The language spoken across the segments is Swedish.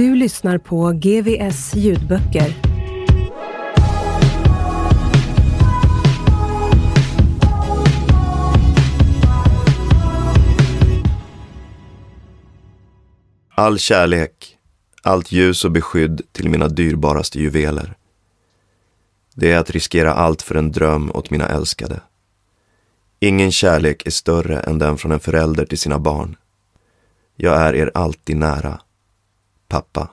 Du lyssnar på GVS ljudböcker. All kärlek, allt ljus och beskydd till mina dyrbaraste juveler. Det är att riskera allt för en dröm åt mina älskade. Ingen kärlek är större än den från en förälder till sina barn. Jag är er alltid nära. Pappa.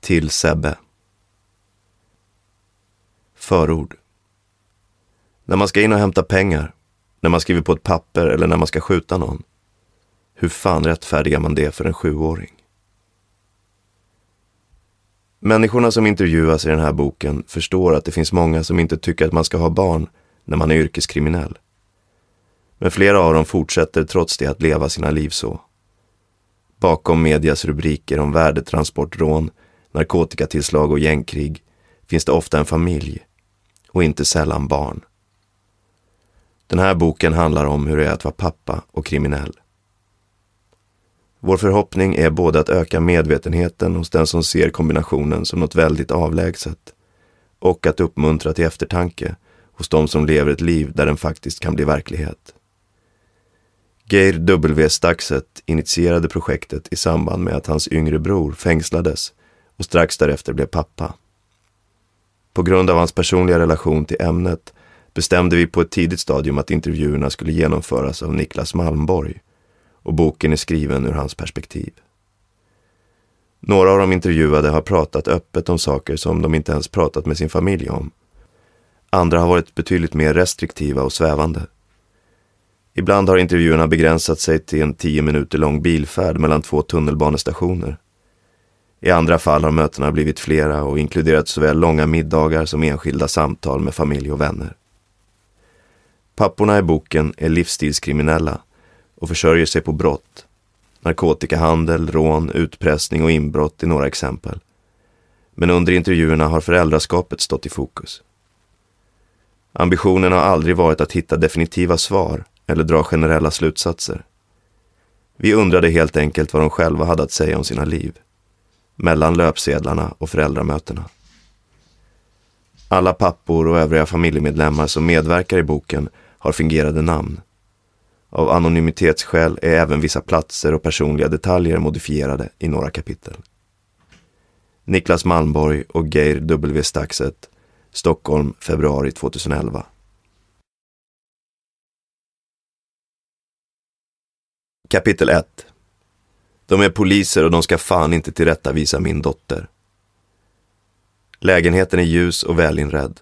Till Sebbe. Förord. När man ska in och hämta pengar, när man skriver på ett papper eller när man ska skjuta någon. Hur fan rättfärdigar man det för en sjuåring? Människorna som intervjuas i den här boken förstår att det finns många som inte tycker att man ska ha barn när man är yrkeskriminell. Men flera av dem fortsätter trots det att leva sina liv så. Bakom medias rubriker om värdetransportrån, narkotikatillslag och gängkrig finns det ofta en familj och inte sällan barn. Den här boken handlar om hur det är att vara pappa och kriminell. Vår förhoppning är både att öka medvetenheten hos den som ser kombinationen som något väldigt avlägset och att uppmuntra till eftertanke hos de som lever ett liv där den faktiskt kan bli verklighet. Geir W. Staxet initierade projektet i samband med att hans yngre bror fängslades och strax därefter blev pappa. På grund av hans personliga relation till ämnet bestämde vi på ett tidigt stadium att intervjuerna skulle genomföras av Niklas Malmborg och boken är skriven ur hans perspektiv. Några av de intervjuade har pratat öppet om saker som de inte ens pratat med sin familj om. Andra har varit betydligt mer restriktiva och svävande. Ibland har intervjuerna begränsat sig till en tio minuter lång bilfärd mellan två tunnelbanestationer. I andra fall har mötena blivit flera och inkluderat såväl långa middagar som enskilda samtal med familj och vänner. Papporna i boken är livsstilskriminella och försörjer sig på brott. Narkotikahandel, rån, utpressning och inbrott är några exempel. Men under intervjuerna har föräldraskapet stått i fokus. Ambitionen har aldrig varit att hitta definitiva svar eller dra generella slutsatser. Vi undrade helt enkelt vad de själva hade att säga om sina liv. Mellan löpsedlarna och föräldramötena. Alla pappor och övriga familjemedlemmar som medverkar i boken har fingerade namn. Av anonymitetsskäl är även vissa platser och personliga detaljer modifierade i några kapitel. Niklas Malmborg och Geir W. Staxet, Stockholm, februari 2011. Kapitel 1 De är poliser och de ska fan inte tillrättavisa min dotter. Lägenheten är ljus och välinredd.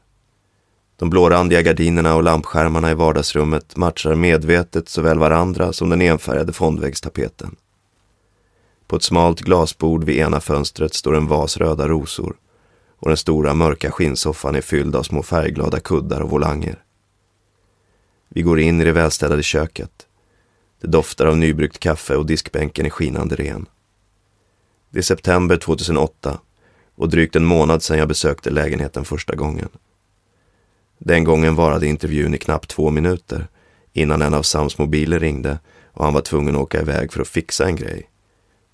De blårandiga gardinerna och lampskärmarna i vardagsrummet matchar medvetet såväl varandra som den enfärgade fondväggstapeten. På ett smalt glasbord vid ena fönstret står en vas röda rosor och den stora mörka skinnsoffan är fylld av små färgglada kuddar och volanger. Vi går in i det välstädade köket. Det doftar av nybryggt kaffe och diskbänken är skinande ren. Det är september 2008 och drygt en månad sedan jag besökte lägenheten första gången. Den gången varade intervjun i knappt två minuter innan en av Sams mobiler ringde och han var tvungen att åka iväg för att fixa en grej.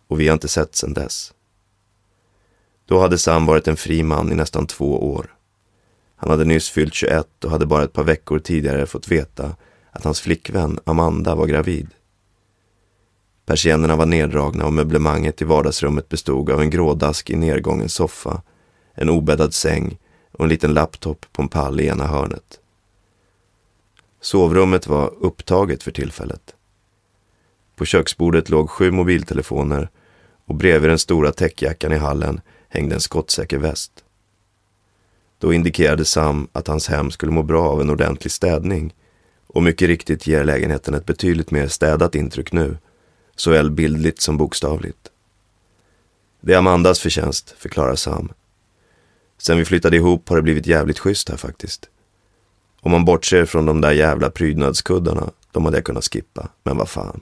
Och vi har inte sett sedan dess. Då hade Sam varit en fri man i nästan två år. Han hade nyss fyllt 21 och hade bara ett par veckor tidigare fått veta att hans flickvän Amanda var gravid. Persiennerna var neddragna och möblemanget i vardagsrummet bestod av en grådask i nedgången soffa, en obäddad säng och en liten laptop på en pall i ena hörnet. Sovrummet var upptaget för tillfället. På köksbordet låg sju mobiltelefoner och bredvid den stora täckjackan i hallen hängde en skottsäker väst. Då indikerade Sam att hans hem skulle må bra av en ordentlig städning och mycket riktigt ger lägenheten ett betydligt mer städat intryck nu, såväl bildligt som bokstavligt. Det är Amandas förtjänst, förklarar Sam. Sen vi flyttade ihop har det blivit jävligt schysst här faktiskt. Om man bortser från de där jävla prydnadskuddarna, de hade jag kunnat skippa, men vad fan.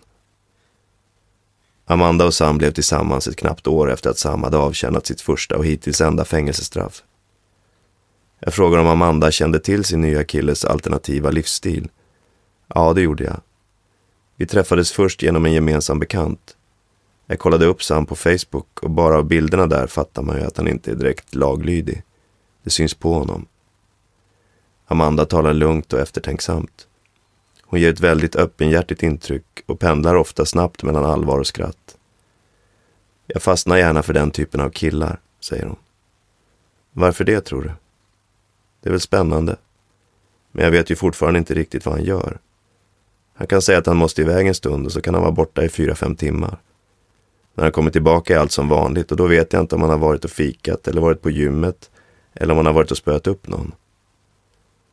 Amanda och Sam blev tillsammans ett knappt år efter att Sam hade avtjänat sitt första och hittills enda fängelsestraff. Jag frågade om Amanda kände till sin nya killes alternativa livsstil. Ja, det gjorde jag. Vi träffades först genom en gemensam bekant. Jag kollade upp Sam på Facebook och bara av bilderna där fattar man ju att han inte är direkt laglydig. Det syns på honom. Amanda talar lugnt och eftertänksamt. Hon ger ett väldigt öppenhjärtigt intryck och pendlar ofta snabbt mellan allvar och skratt. Jag fastnar gärna för den typen av killar, säger hon. Varför det, tror du? Det är väl spännande. Men jag vet ju fortfarande inte riktigt vad han gör. Han kan säga att han måste iväg en stund och så kan han vara borta i fyra, fem timmar. När han kommer tillbaka är allt som vanligt och då vet jag inte om han har varit och fikat eller varit på gymmet eller om han har varit och spöat upp någon.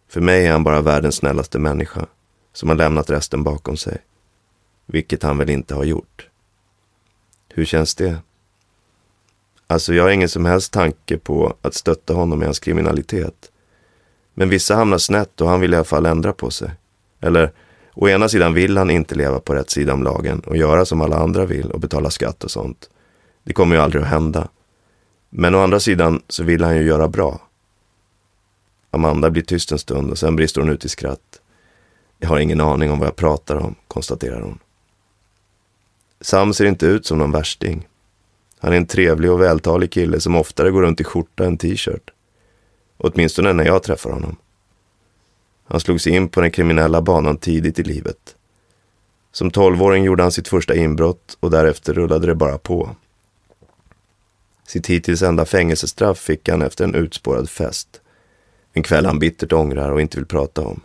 För mig är han bara världens snällaste människa som har lämnat resten bakom sig. Vilket han väl inte har gjort. Hur känns det? Alltså, jag har ingen som helst tanke på att stötta honom i hans kriminalitet. Men vissa hamnar snett och han vill i alla fall ändra på sig. Eller, å ena sidan vill han inte leva på rätt sida om lagen och göra som alla andra vill och betala skatt och sånt. Det kommer ju aldrig att hända. Men å andra sidan så vill han ju göra bra. Amanda blir tyst en stund och sen brister hon ut i skratt. Jag har ingen aning om vad jag pratar om, konstaterar hon. Sam ser inte ut som någon värsting. Han är en trevlig och vältalig kille som oftare går runt i skjorta än t-shirt. Åtminstone när jag träffar honom. Han slog sig in på den kriminella banan tidigt i livet. Som tolvåring gjorde han sitt första inbrott och därefter rullade det bara på. Sitt hittills enda fängelsestraff fick han efter en utspårad fest. En kväll han bittert ångrar och inte vill prata om.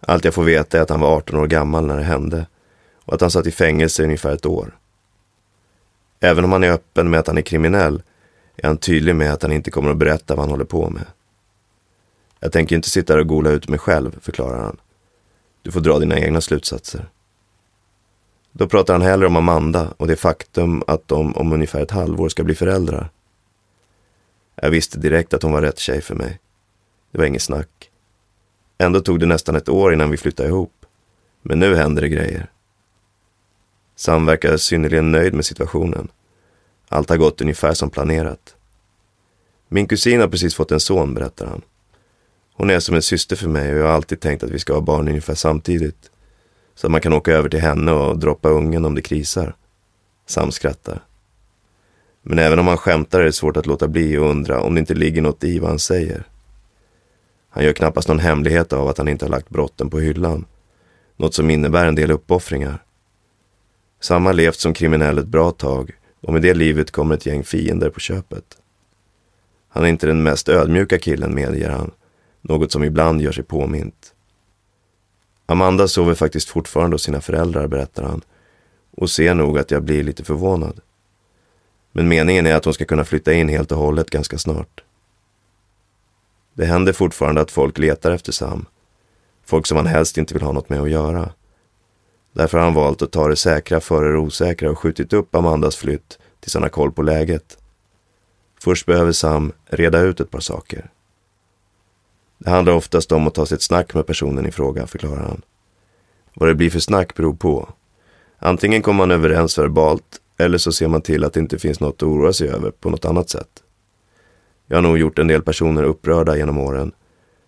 Allt jag får veta är att han var 18 år gammal när det hände och att han satt i fängelse i ungefär ett år. Även om han är öppen med att han är kriminell är han tydlig med att han inte kommer att berätta vad han håller på med. Jag tänker inte sitta och gola ut mig själv, förklarar han. Du får dra dina egna slutsatser. Då pratar han hellre om Amanda och det faktum att de om ungefär ett halvår ska bli föräldrar. Jag visste direkt att hon var rätt tjej för mig. Det var inget snack. Ändå tog det nästan ett år innan vi flyttade ihop. Men nu händer det grejer. Sam verkar synnerligen nöjd med situationen. Allt har gått ungefär som planerat. Min kusin har precis fått en son, berättar han. Hon är som en syster för mig och jag har alltid tänkt att vi ska ha barn ungefär samtidigt. Så att man kan åka över till henne och droppa ungen om det krisar. Sam skrattar. Men även om han skämtar är det svårt att låta bli och undra om det inte ligger något i vad han säger. Han gör knappast någon hemlighet av att han inte har lagt brotten på hyllan. Något som innebär en del uppoffringar. Sam har levt som kriminell ett bra tag och med det livet kommer ett gäng fiender på köpet. Han är inte den mest ödmjuka killen, medger han. Något som ibland gör sig påmint. Amanda sover faktiskt fortfarande hos sina föräldrar, berättar han. Och ser nog att jag blir lite förvånad. Men meningen är att hon ska kunna flytta in helt och hållet ganska snart. Det händer fortfarande att folk letar efter Sam. Folk som han helst inte vill ha något med att göra. Därför har han valt att ta det säkra före det osäkra och skjutit upp Amandas flytt tills han har koll på läget. Först behöver Sam reda ut ett par saker. Det handlar oftast om att ta sig ett snack med personen i fråga, förklarar han. Vad det blir för snack beror på. Antingen kommer man överens verbalt eller så ser man till att det inte finns något att oroa sig över på något annat sätt. Jag har nog gjort en del personer upprörda genom åren.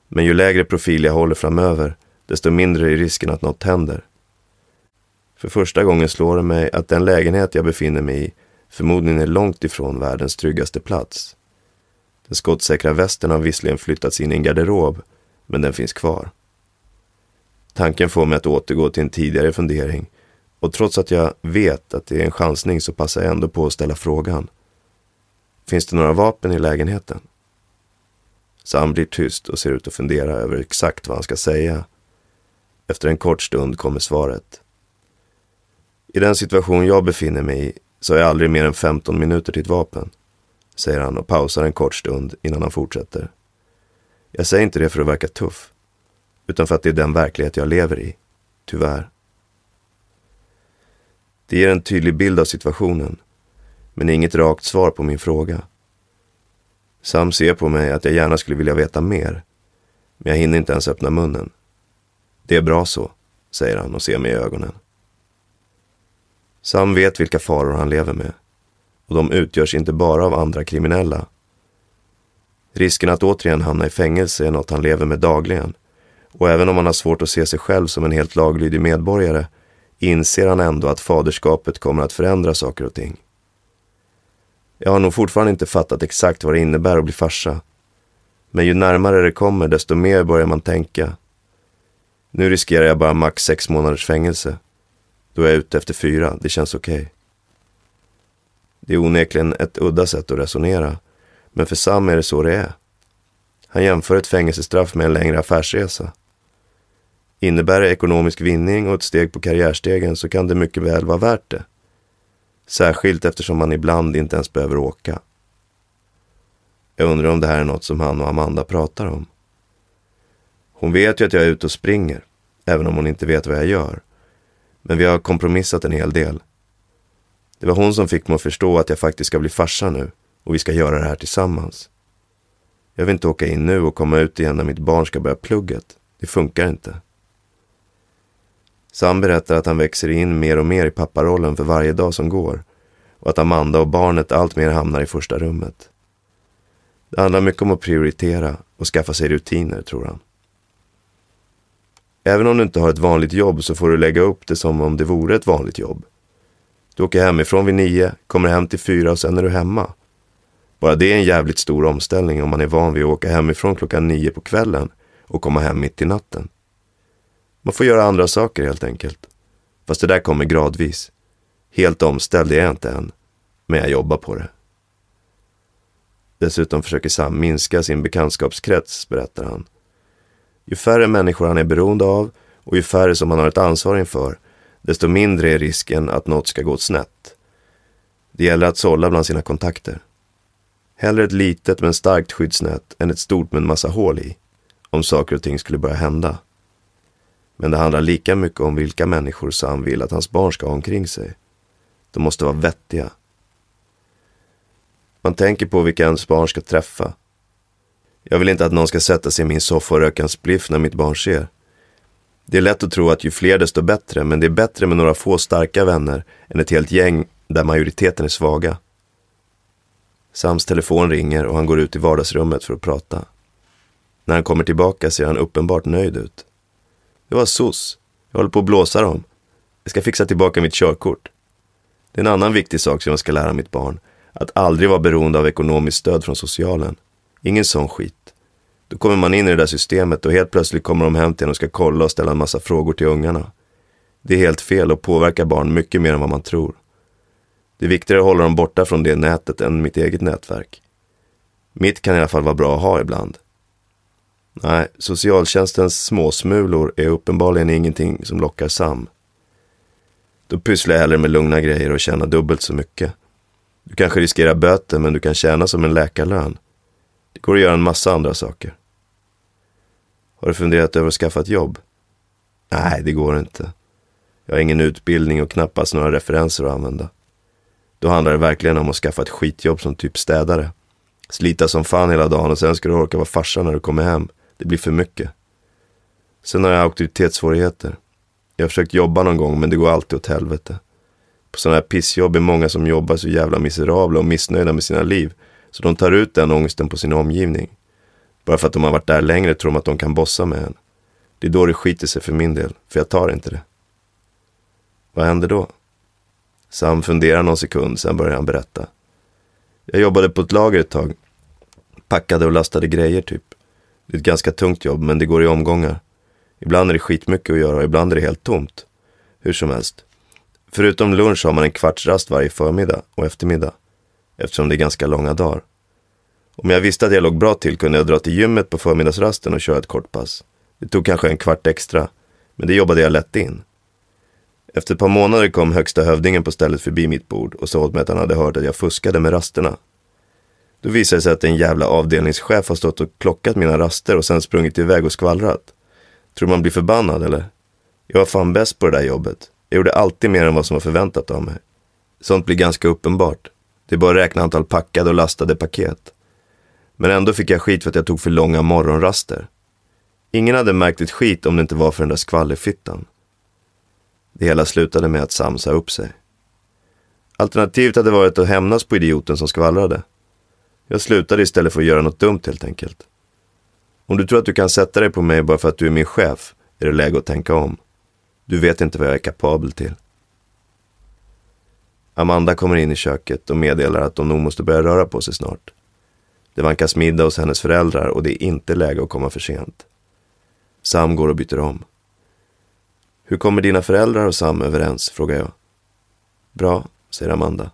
Men ju lägre profil jag håller framöver, desto mindre är risken att något händer. För första gången slår det mig att den lägenhet jag befinner mig i förmodligen är långt ifrån världens tryggaste plats. Den skottsäkra västen har visserligen flyttats in i en garderob, men den finns kvar. Tanken får mig att återgå till en tidigare fundering Och trots att jag vet att det är en chansning så passar jag ändå på att ställa frågan. Finns det några vapen i lägenheten? Sam blir tyst och ser ut att fundera över exakt vad han ska säga. Efter en kort stund kommer svaret. I den situation jag befinner mig i så har jag aldrig mer än 15 minuter till ett vapen, säger han och pausar en kort stund innan han fortsätter. Jag säger inte det för att verka tuff, utan för att det är den verklighet jag lever i, tyvärr. Det ger en tydlig bild av situationen, men inget rakt svar på min fråga. Sam ser på mig att jag gärna skulle vilja veta mer, men jag hinner inte ens öppna munnen. Det är bra så, säger han och ser mig i ögonen. Sam vet vilka faror han lever med och de utgörs inte bara av andra kriminella. Risken att återigen hamna i fängelse är något han lever med dagligen och även om han har svårt att se sig själv som en helt laglydig medborgare inser han ändå att faderskapet kommer att förändra saker och ting. Jag har nog fortfarande inte fattat exakt vad det innebär att bli farsa. Men ju närmare det kommer desto mer börjar man tänka. Nu riskerar jag bara max sex månaders fängelse. Då är jag ute efter fyra, det känns okej. Okay. Det är onekligen ett udda sätt att resonera, men för Sam är det så det är. Han jämför ett fängelsestraff med en längre affärsresa. Innebär det ekonomisk vinning och ett steg på karriärstegen så kan det mycket väl vara värt det. Särskilt eftersom man ibland inte ens behöver åka. Jag undrar om det här är något som han och Amanda pratar om. Hon vet ju att jag är ute och springer, även om hon inte vet vad jag gör. Men vi har kompromissat en hel del. Det var hon som fick mig att förstå att jag faktiskt ska bli farsa nu och vi ska göra det här tillsammans. Jag vill inte åka in nu och komma ut igen när mitt barn ska börja plugget. Det funkar inte. Sam berättar att han växer in mer och mer i papparollen för varje dag som går och att Amanda och barnet alltmer hamnar i första rummet. Det handlar mycket om att prioritera och skaffa sig rutiner, tror han. Även om du inte har ett vanligt jobb så får du lägga upp det som om det vore ett vanligt jobb. Du åker hemifrån vid nio, kommer hem till fyra och sen är du hemma. Bara det är en jävligt stor omställning om man är van vid att åka hemifrån klockan nio på kvällen och komma hem mitt i natten. Man får göra andra saker helt enkelt. Fast det där kommer gradvis. Helt omställd är jag inte än, men jag jobbar på det. Dessutom försöker Sam minska sin bekantskapskrets, berättar han. Ju färre människor han är beroende av och ju färre som han har ett ansvar inför, desto mindre är risken att något ska gå snett. Det gäller att sålla bland sina kontakter. Hellre ett litet men starkt skyddsnät än ett stort med en massa hål i, om saker och ting skulle börja hända. Men det handlar lika mycket om vilka människor Sam vill att hans barn ska ha omkring sig. De måste vara vettiga. Man tänker på vilka ens barn ska träffa. Jag vill inte att någon ska sätta sig i min soffa och röka en spliff när mitt barn ser. Det är lätt att tro att ju fler desto bättre, men det är bättre med några få starka vänner än ett helt gäng där majoriteten är svaga. Sams telefon ringer och han går ut i vardagsrummet för att prata. När han kommer tillbaka ser han uppenbart nöjd ut. Det var SOS. Jag håller på att blåsa dem. Jag ska fixa tillbaka mitt körkort. Det är en annan viktig sak som jag ska lära mitt barn. Att aldrig vara beroende av ekonomiskt stöd från socialen. Ingen sån skit. Då kommer man in i det där systemet och helt plötsligt kommer de hem till en och ska kolla och ställa en massa frågor till ungarna. Det är helt fel och påverkar barn mycket mer än vad man tror. Det är viktigare att hålla dem borta från det nätet än mitt eget nätverk. Mitt kan i alla fall vara bra att ha ibland. Nej, socialtjänstens småsmulor är uppenbarligen ingenting som lockar Sam. Då pysslar jag hellre med lugna grejer och tjänar dubbelt så mycket. Du kanske riskerar böter, men du kan tjäna som en läkarlön. Det går att göra en massa andra saker. Har du funderat över att skaffa ett jobb? Nej, det går inte. Jag har ingen utbildning och knappast några referenser att använda. Då handlar det verkligen om att skaffa ett skitjobb som typ städare. Slita som fan hela dagen och sen ska du orka vara farsa när du kommer hem. Det blir för mycket. Sen har jag auktoritetssvårigheter. Jag har försökt jobba någon gång men det går alltid åt helvete. På sådana här pissjobb är många som jobbar så jävla miserabla och missnöjda med sina liv. Så de tar ut den ångesten på sin omgivning. Bara för att de har varit där längre tror de att de kan bossa med en. Det är då det skiter sig för min del, för jag tar inte det. Vad händer då? Sam funderar någon sekund, sen börjar han berätta. Jag jobbade på ett lager ett tag. Packade och lastade grejer typ. Det är ett ganska tungt jobb, men det går i omgångar. Ibland är det skitmycket att göra och ibland är det helt tomt. Hur som helst. Förutom lunch har man en kvarts rast varje förmiddag och eftermiddag, eftersom det är ganska långa dagar. Om jag visste att jag låg bra till kunde jag dra till gymmet på förmiddagsrasten och köra ett kort pass. Det tog kanske en kvart extra, men det jobbade jag lätt in. Efter ett par månader kom högsta hövdingen på stället förbi mitt bord och sa åt mig att han hade hört att jag fuskade med rasterna. Då visade det sig att en jävla avdelningschef har stått och klockat mina raster och sen sprungit iväg och skvallrat. Tror man blir förbannad eller? Jag var fan bäst på det där jobbet. Jag gjorde alltid mer än vad som var förväntat av mig. Sånt blir ganska uppenbart. Det är bara att räkna antal packade och lastade paket. Men ändå fick jag skit för att jag tog för långa morgonraster. Ingen hade märkt ett skit om det inte var för den där skvallerfittan. Det hela slutade med att Sam sa upp sig. Alternativet hade varit att hämnas på idioten som skvallrade. Jag slutade istället för att göra något dumt helt enkelt. Om du tror att du kan sätta dig på mig bara för att du är min chef är det läge att tänka om. Du vet inte vad jag är kapabel till. Amanda kommer in i köket och meddelar att de nog måste börja röra på sig snart. Det vankas middag hos hennes föräldrar och det är inte läge att komma för sent. Sam går och byter om. Hur kommer dina föräldrar och Sam överens? frågar jag. Bra, säger Amanda.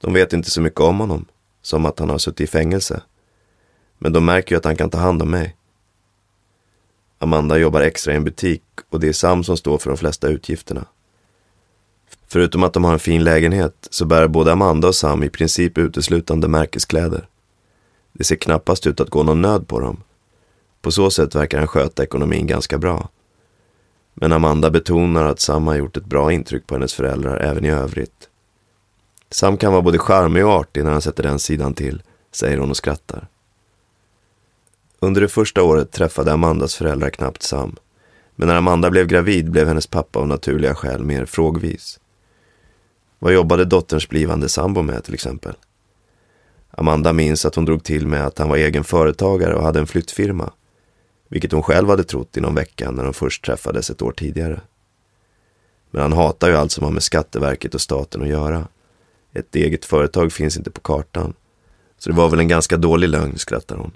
De vet inte så mycket om honom, som att han har suttit i fängelse. Men de märker ju att han kan ta hand om mig. Amanda jobbar extra i en butik och det är Sam som står för de flesta utgifterna. Förutom att de har en fin lägenhet så bär både Amanda och Sam i princip uteslutande märkeskläder. Det ser knappast ut att gå någon nöd på dem. På så sätt verkar han sköta ekonomin ganska bra. Men Amanda betonar att Sam har gjort ett bra intryck på hennes föräldrar även i övrigt. Sam kan vara både charmig och artig när han sätter den sidan till, säger hon och skrattar. Under det första året träffade Amandas föräldrar knappt Sam. Men när Amanda blev gravid blev hennes pappa av naturliga skäl mer frågvis. Vad jobbade dotterns blivande sambo med till exempel? Amanda minns att hon drog till med att han var egen företagare och hade en flyttfirma. Vilket hon själv hade trott i någon vecka när de först träffades ett år tidigare. Men han hatar ju allt som har med Skatteverket och staten att göra. Ett eget företag finns inte på kartan. Så det var väl en ganska dålig lögn, skrattar hon.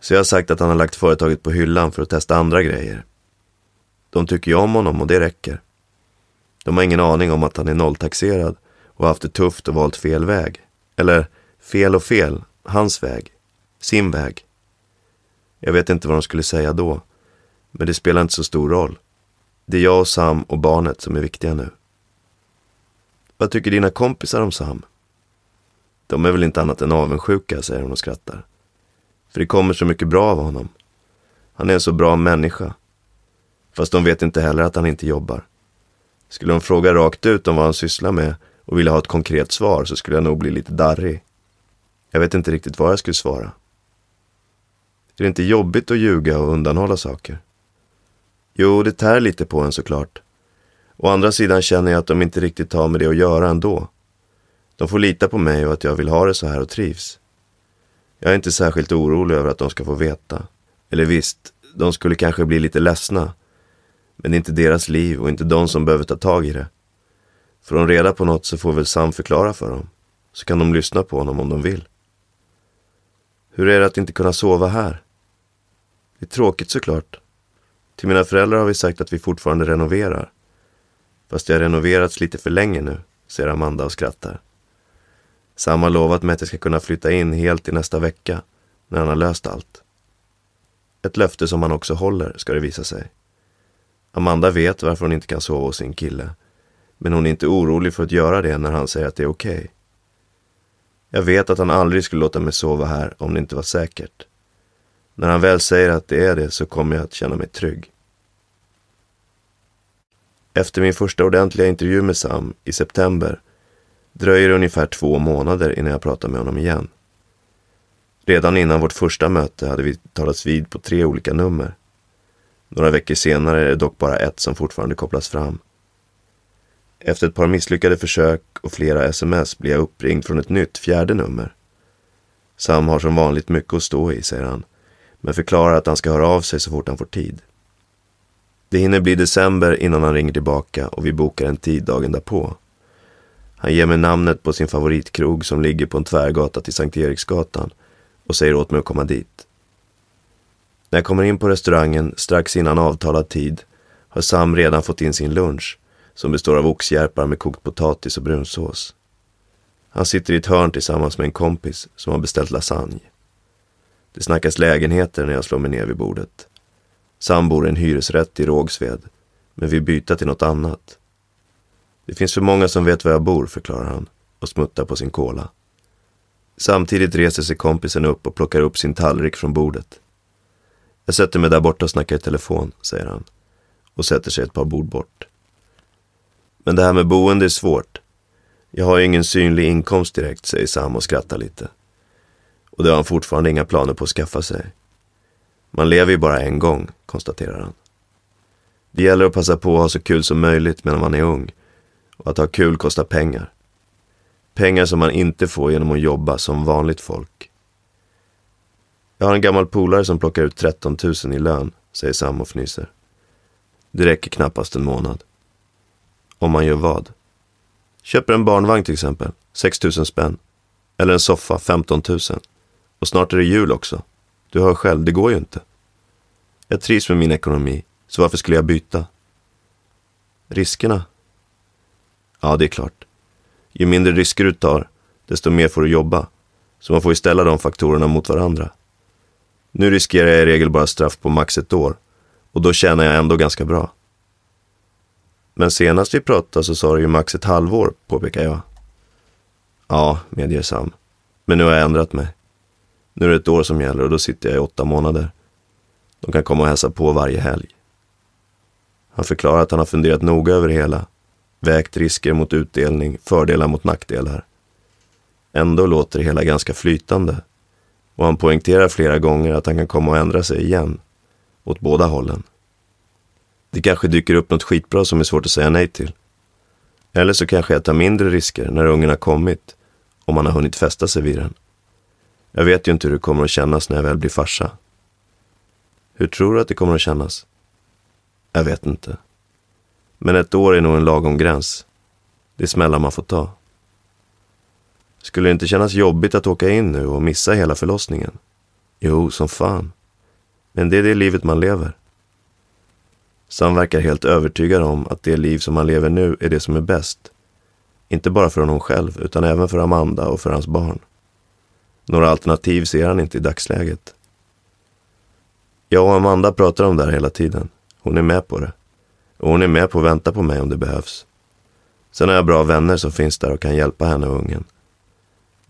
Så jag har sagt att han har lagt företaget på hyllan för att testa andra grejer. De tycker ju om honom och det räcker. De har ingen aning om att han är nolltaxerad och har haft det tufft och valt fel väg. Eller fel och fel, hans väg, sin väg. Jag vet inte vad de skulle säga då, men det spelar inte så stor roll. Det är jag och Sam och barnet som är viktiga nu. Vad tycker dina kompisar om Sam? De är väl inte annat än avundsjuka, säger hon och skrattar. För det kommer så mycket bra av honom. Han är en så bra människa. Fast de vet inte heller att han inte jobbar. Skulle de fråga rakt ut om vad han sysslar med och ville ha ett konkret svar så skulle jag nog bli lite darrig. Jag vet inte riktigt vad jag skulle svara. Är det inte jobbigt att ljuga och undanhålla saker? Jo, det tär lite på en såklart. Å andra sidan känner jag att de inte riktigt har med det att göra ändå. De får lita på mig och att jag vill ha det så här och trivs. Jag är inte särskilt orolig över att de ska få veta. Eller visst, de skulle kanske bli lite ledsna. Men det är inte deras liv och inte de som behöver ta tag i det. Får de reda på något så får väl Sam förklara för dem. Så kan de lyssna på honom om de vill. Hur är det att inte kunna sova här? Det är tråkigt såklart. Till mina föräldrar har vi sagt att vi fortfarande renoverar. Fast det har renoverats lite för länge nu, säger Amanda och skrattar. Sam har lovat mig att jag ska kunna flytta in helt i nästa vecka, när han har löst allt. Ett löfte som han också håller, ska det visa sig. Amanda vet varför hon inte kan sova hos sin kille. Men hon är inte orolig för att göra det när han säger att det är okej. Okay. Jag vet att han aldrig skulle låta mig sova här om det inte var säkert. När han väl säger att det är det så kommer jag att känna mig trygg. Efter min första ordentliga intervju med Sam i september dröjer det ungefär två månader innan jag pratar med honom igen. Redan innan vårt första möte hade vi talats vid på tre olika nummer. Några veckor senare är det dock bara ett som fortfarande kopplas fram. Efter ett par misslyckade försök och flera sms blir jag uppringd från ett nytt, fjärde nummer. Sam har som vanligt mycket att stå i, säger han, men förklarar att han ska höra av sig så fort han får tid. Det hinner bli december innan han ringer tillbaka och vi bokar en tid dagen därpå. Han ger mig namnet på sin favoritkrog som ligger på en tvärgata till Sankt Eriksgatan och säger åt mig att komma dit. När jag kommer in på restaurangen strax innan avtalad tid har Sam redan fått in sin lunch som består av oxjärpar med kokt potatis och brunsås. Han sitter i ett hörn tillsammans med en kompis som har beställt lasagne. Det snackas lägenheter när jag slår mig ner vid bordet. Sam bor i en hyresrätt i Rågsved, men vill byta till något annat. Det finns för många som vet var jag bor, förklarar han och smuttar på sin kola. Samtidigt reser sig kompisen upp och plockar upp sin tallrik från bordet. Jag sätter mig där borta och snackar i telefon, säger han och sätter sig ett par bord bort. Men det här med boende är svårt. Jag har ju ingen synlig inkomst direkt, säger Sam och skrattar lite. Och det har han fortfarande inga planer på att skaffa sig. Man lever ju bara en gång, konstaterar han. Det gäller att passa på att ha så kul som möjligt medan man är ung. Och att ha kul kostar pengar. Pengar som man inte får genom att jobba som vanligt folk. Jag har en gammal polare som plockar ut 13 000 i lön, säger Sam och fnyser. Det räcker knappast en månad. Om man gör vad? Köper en barnvagn till exempel, 6 000 spänn. Eller en soffa, 15 000. Och snart är det jul också. Du hör själv, det går ju inte. Jag trivs med min ekonomi, så varför skulle jag byta? Riskerna? Ja, det är klart. Ju mindre risker du tar, desto mer får du jobba. Så man får ju ställa de faktorerna mot varandra. Nu riskerar jag i regel bara straff på max ett år och då tjänar jag ändå ganska bra. Men senast vi pratade så sa du ju max ett halvår, påpekar jag. Ja, medger Sam. Men nu har jag ändrat mig. Nu är det ett år som gäller och då sitter jag i åtta månader. De kan komma och hälsa på varje helg. Han förklarar att han har funderat noga över det hela. Vägt risker mot utdelning, fördelar mot nackdelar. Ändå låter det hela ganska flytande. Och han poängterar flera gånger att han kan komma och ändra sig igen. Åt båda hållen. Det kanske dyker upp något skitbra som är svårt att säga nej till. Eller så kanske jag tar mindre risker när ungen har kommit, om man har hunnit fästa sig vid den. Jag vet ju inte hur det kommer att kännas när jag väl blir farsa. Hur tror du att det kommer att kännas? Jag vet inte. Men ett år är nog en lagom gräns. Det är smällar man får ta. Skulle det inte kännas jobbigt att åka in nu och missa hela förlossningen? Jo, som fan. Men det är det livet man lever. Sam verkar helt övertygad om att det liv som han lever nu är det som är bäst. Inte bara för honom själv, utan även för Amanda och för hans barn. Några alternativ ser han inte i dagsläget. Jag och Amanda pratar om det här hela tiden. Hon är med på det. Och hon är med på att vänta på mig om det behövs. Sen har jag bra vänner som finns där och kan hjälpa henne och ungen.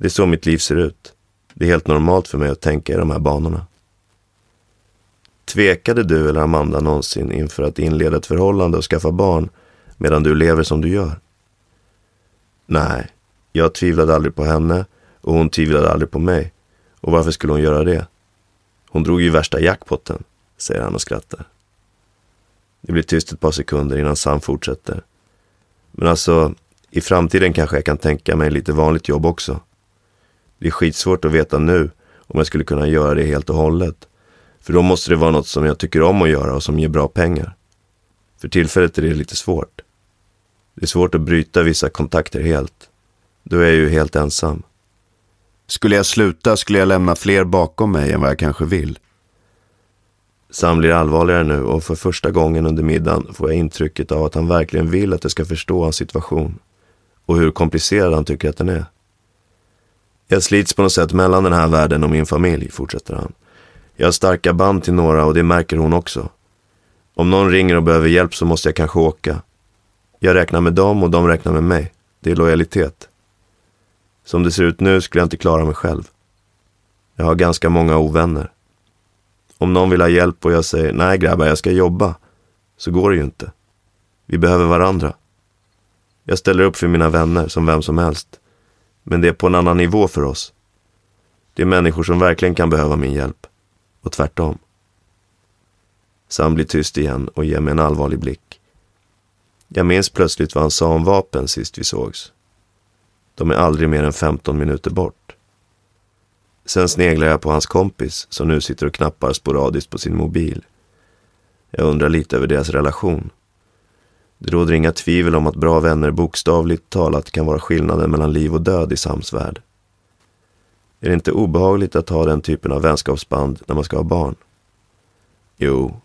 Det är så mitt liv ser ut. Det är helt normalt för mig att tänka i de här banorna. Tvekade du eller Amanda någonsin inför att inleda ett förhållande och skaffa barn medan du lever som du gör? Nej, jag tvivlade aldrig på henne och hon tvivlade aldrig på mig. Och varför skulle hon göra det? Hon drog ju värsta jackpotten, säger han och skrattar. Det blir tyst ett par sekunder innan Sam fortsätter. Men alltså, i framtiden kanske jag kan tänka mig lite vanligt jobb också. Det är skitsvårt att veta nu om jag skulle kunna göra det helt och hållet. För då måste det vara något som jag tycker om att göra och som ger bra pengar. För tillfället är det lite svårt. Det är svårt att bryta vissa kontakter helt. Då är jag ju helt ensam. Skulle jag sluta skulle jag lämna fler bakom mig än vad jag kanske vill. Sam blir allvarligare nu och för första gången under middagen får jag intrycket av att han verkligen vill att jag ska förstå hans situation. Och hur komplicerad han tycker att den är. Jag slits på något sätt mellan den här världen och min familj, fortsätter han. Jag har starka band till några och det märker hon också. Om någon ringer och behöver hjälp så måste jag kanske åka. Jag räknar med dem och de räknar med mig. Det är lojalitet. Som det ser ut nu skulle jag inte klara mig själv. Jag har ganska många ovänner. Om någon vill ha hjälp och jag säger nej grabbar, jag ska jobba, så går det ju inte. Vi behöver varandra. Jag ställer upp för mina vänner som vem som helst. Men det är på en annan nivå för oss. Det är människor som verkligen kan behöva min hjälp. Och tvärtom. Sam blir tyst igen och ger mig en allvarlig blick. Jag minns plötsligt vad han sa om vapen sist vi sågs. De är aldrig mer än 15 minuter bort. Sen sneglar jag på hans kompis som nu sitter och knappar sporadiskt på sin mobil. Jag undrar lite över deras relation. Det råder inga tvivel om att bra vänner bokstavligt talat kan vara skillnaden mellan liv och död i Sams värld. Är det inte obehagligt att ha den typen av vänskapsband när man ska ha barn? Jo,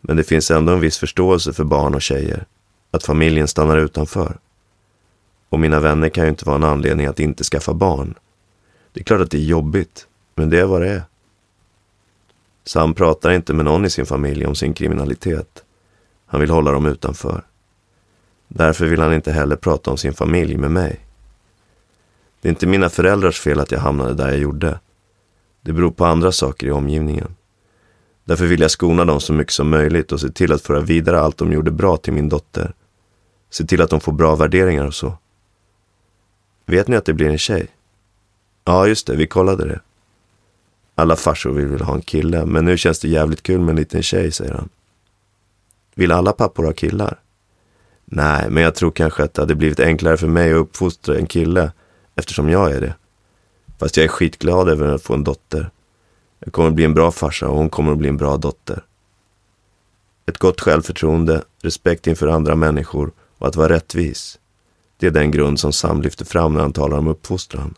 men det finns ändå en viss förståelse för barn och tjejer. Att familjen stannar utanför. Och mina vänner kan ju inte vara en anledning att inte skaffa barn. Det är klart att det är jobbigt, men det är vad det är. Sam pratar inte med någon i sin familj om sin kriminalitet. Han vill hålla dem utanför. Därför vill han inte heller prata om sin familj med mig. Det är inte mina föräldrars fel att jag hamnade där jag gjorde. Det beror på andra saker i omgivningen. Därför vill jag skona dem så mycket som möjligt och se till att föra vidare allt de gjorde bra till min dotter. Se till att de får bra värderingar och så. Vet ni att det blir en tjej? Ja, just det, vi kollade det. Alla farsor vill väl ha en kille, men nu känns det jävligt kul med en liten tjej, säger han. Vill alla pappor ha killar? Nej, men jag tror kanske att det hade blivit enklare för mig att uppfostra en kille eftersom jag är det. Fast jag är skitglad över att få en dotter. Jag kommer att bli en bra farsa och hon kommer att bli en bra dotter. Ett gott självförtroende, respekt inför andra människor och att vara rättvis. Det är den grund som Sam lyfter fram när han talar om uppfostran.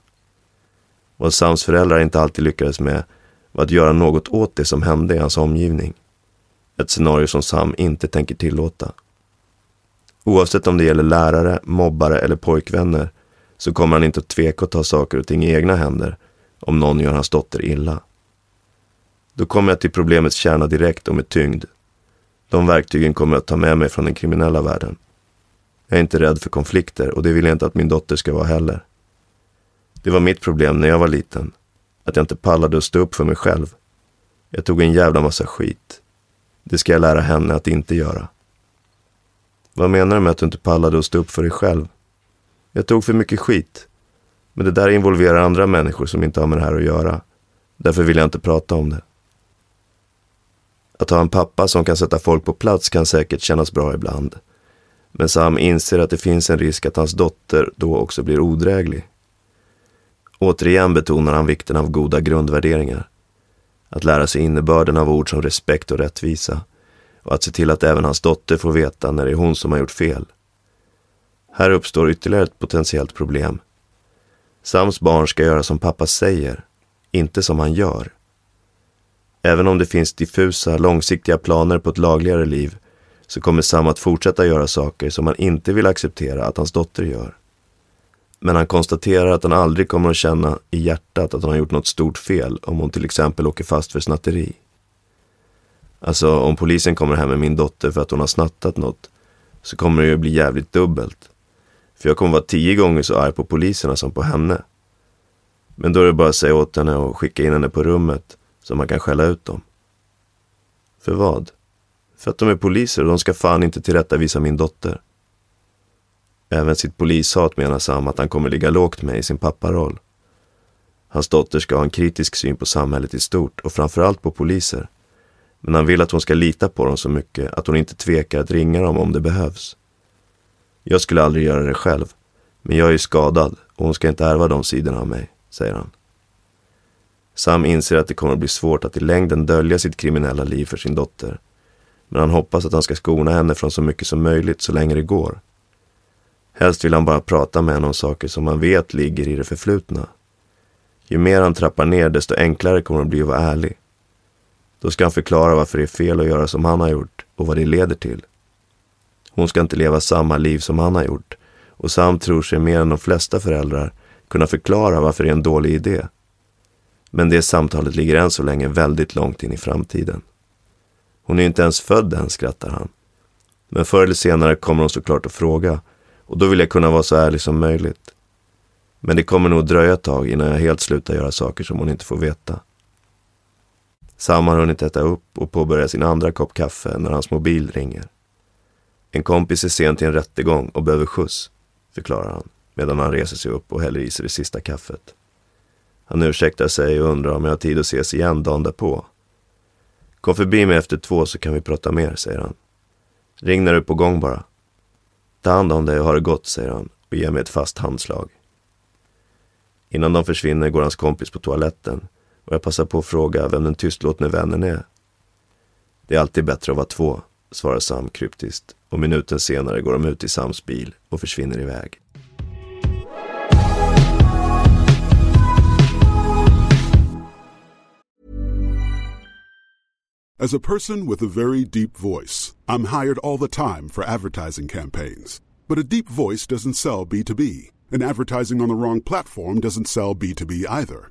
Vad Sams föräldrar inte alltid lyckades med var att göra något åt det som hände i hans omgivning. Ett scenario som Sam inte tänker tillåta. Oavsett om det gäller lärare, mobbare eller pojkvänner så kommer han inte att tveka att ta saker och ting i egna händer om någon gör hans dotter illa. Då kommer jag till problemets kärna direkt och med tyngd. De verktygen kommer jag att ta med mig från den kriminella världen. Jag är inte rädd för konflikter och det vill jag inte att min dotter ska vara heller. Det var mitt problem när jag var liten. Att jag inte pallade att stå upp för mig själv. Jag tog en jävla massa skit. Det ska jag lära henne att inte göra. Vad menar du med att du inte pallade att stå upp för dig själv? Jag tog för mycket skit. Men det där involverar andra människor som inte har med det här att göra. Därför vill jag inte prata om det. Att ha en pappa som kan sätta folk på plats kan säkert kännas bra ibland. Men Sam inser att det finns en risk att hans dotter då också blir odräglig. Återigen betonar han vikten av goda grundvärderingar. Att lära sig innebörden av ord som respekt och rättvisa och att se till att även hans dotter får veta när det är hon som har gjort fel. Här uppstår ytterligare ett potentiellt problem. Sams barn ska göra som pappa säger, inte som han gör. Även om det finns diffusa, långsiktiga planer på ett lagligare liv så kommer Sam att fortsätta göra saker som han inte vill acceptera att hans dotter gör. Men han konstaterar att han aldrig kommer att känna i hjärtat att han har gjort något stort fel om hon till exempel åker fast för snatteri. Alltså om polisen kommer hem med min dotter för att hon har snattat något så kommer det ju bli jävligt dubbelt. För jag kommer vara tio gånger så arg på poliserna som på henne. Men då är det bara att säga åt henne och skicka in henne på rummet så man kan skälla ut dem. För vad? För att de är poliser och de ska fan inte tillrättavisa min dotter. Även sitt polishat menar Sam att han kommer ligga lågt med i sin papparoll. Hans dotter ska ha en kritisk syn på samhället i stort och framförallt på poliser. Men han vill att hon ska lita på dem så mycket att hon inte tvekar att ringa dem om det behövs. Jag skulle aldrig göra det själv, men jag är ju skadad och hon ska inte ärva de sidorna av mig, säger han. Sam inser att det kommer att bli svårt att i längden dölja sitt kriminella liv för sin dotter. Men han hoppas att han ska skona henne från så mycket som möjligt så länge det går. Helst vill han bara prata med henne om saker som han vet ligger i det förflutna. Ju mer han trappar ner desto enklare kommer det att bli att vara ärlig. Då ska han förklara varför det är fel att göra som han har gjort och vad det leder till. Hon ska inte leva samma liv som han har gjort och Sam tror sig mer än de flesta föräldrar kunna förklara varför det är en dålig idé. Men det samtalet ligger än så länge väldigt långt in i framtiden. Hon är inte ens född än, skrattar han. Men förr eller senare kommer hon såklart att fråga och då vill jag kunna vara så ärlig som möjligt. Men det kommer nog dröja ett tag innan jag helt slutar göra saker som hon inte får veta. Sam har hunnit äta upp och påbörja sin andra kopp kaffe när hans mobil ringer. En kompis är sen till en rättegång och behöver skjuts, förklarar han medan han reser sig upp och häller i sig det sista kaffet. Han ursäktar sig och undrar om jag har tid att ses igen dagen därpå. Kom förbi mig efter två så kan vi prata mer, säger han. Ring när du är på gång bara. Ta hand om dig och ha det gott, säger han och ger mig ett fast handslag. Innan de försvinner går hans kompis på toaletten och jag passar på att fråga vem den tystlåtne vännen är. Det är alltid bättre att vara två, svarar Sam kryptiskt och minuten senare går de ut i Sams bil och försvinner iväg. As a person with a very deep voice, I'm hired all the time for advertising campaigns. But a deep voice doesn't sell B2B, and advertising on the wrong platform doesn't sell B2B either.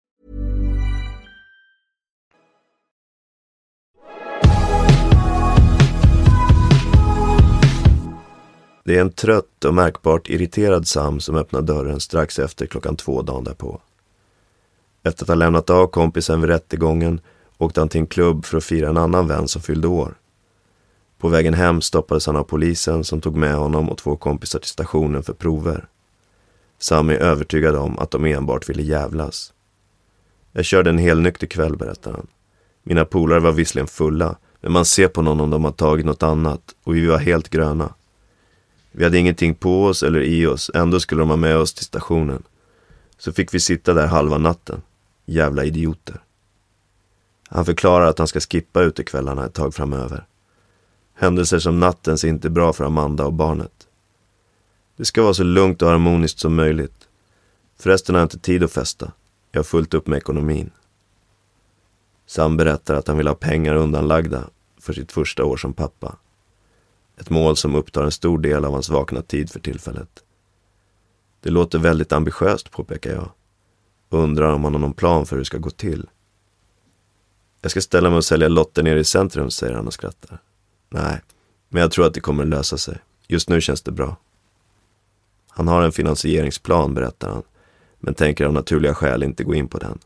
Det är en trött och märkbart irriterad Sam som öppnar dörren strax efter klockan två dagen därpå. Efter att ha lämnat av kompisen vid rättegången åkte han till en klubb för att fira en annan vän som fyllde år. På vägen hem stoppades han av polisen som tog med honom och två kompisar till stationen för prover. Sam är övertygad om att de enbart ville jävlas. Jag körde en helnykter kväll, berättar han. Mina polare var visserligen fulla, men man ser på någon om de har tagit något annat och vi var helt gröna. Vi hade ingenting på oss eller i oss, ändå skulle de ha med oss till stationen. Så fick vi sitta där halva natten. Jävla idioter. Han förklarar att han ska skippa utekvällarna ett tag framöver. Händelser som nattens är inte bra för Amanda och barnet. Det ska vara så lugnt och harmoniskt som möjligt. Förresten har jag inte tid att festa. Jag har fullt upp med ekonomin. Sam berättar att han vill ha pengar undanlagda för sitt första år som pappa. Ett mål som upptar en stor del av hans vakna tid för tillfället. Det låter väldigt ambitiöst, påpekar jag. Och undrar om han har någon plan för hur det ska gå till. Jag ska ställa mig och sälja lotter nere i centrum, säger han och skrattar. Nej, men jag tror att det kommer lösa sig. Just nu känns det bra. Han har en finansieringsplan, berättar han, men tänker av naturliga skäl inte gå in på den.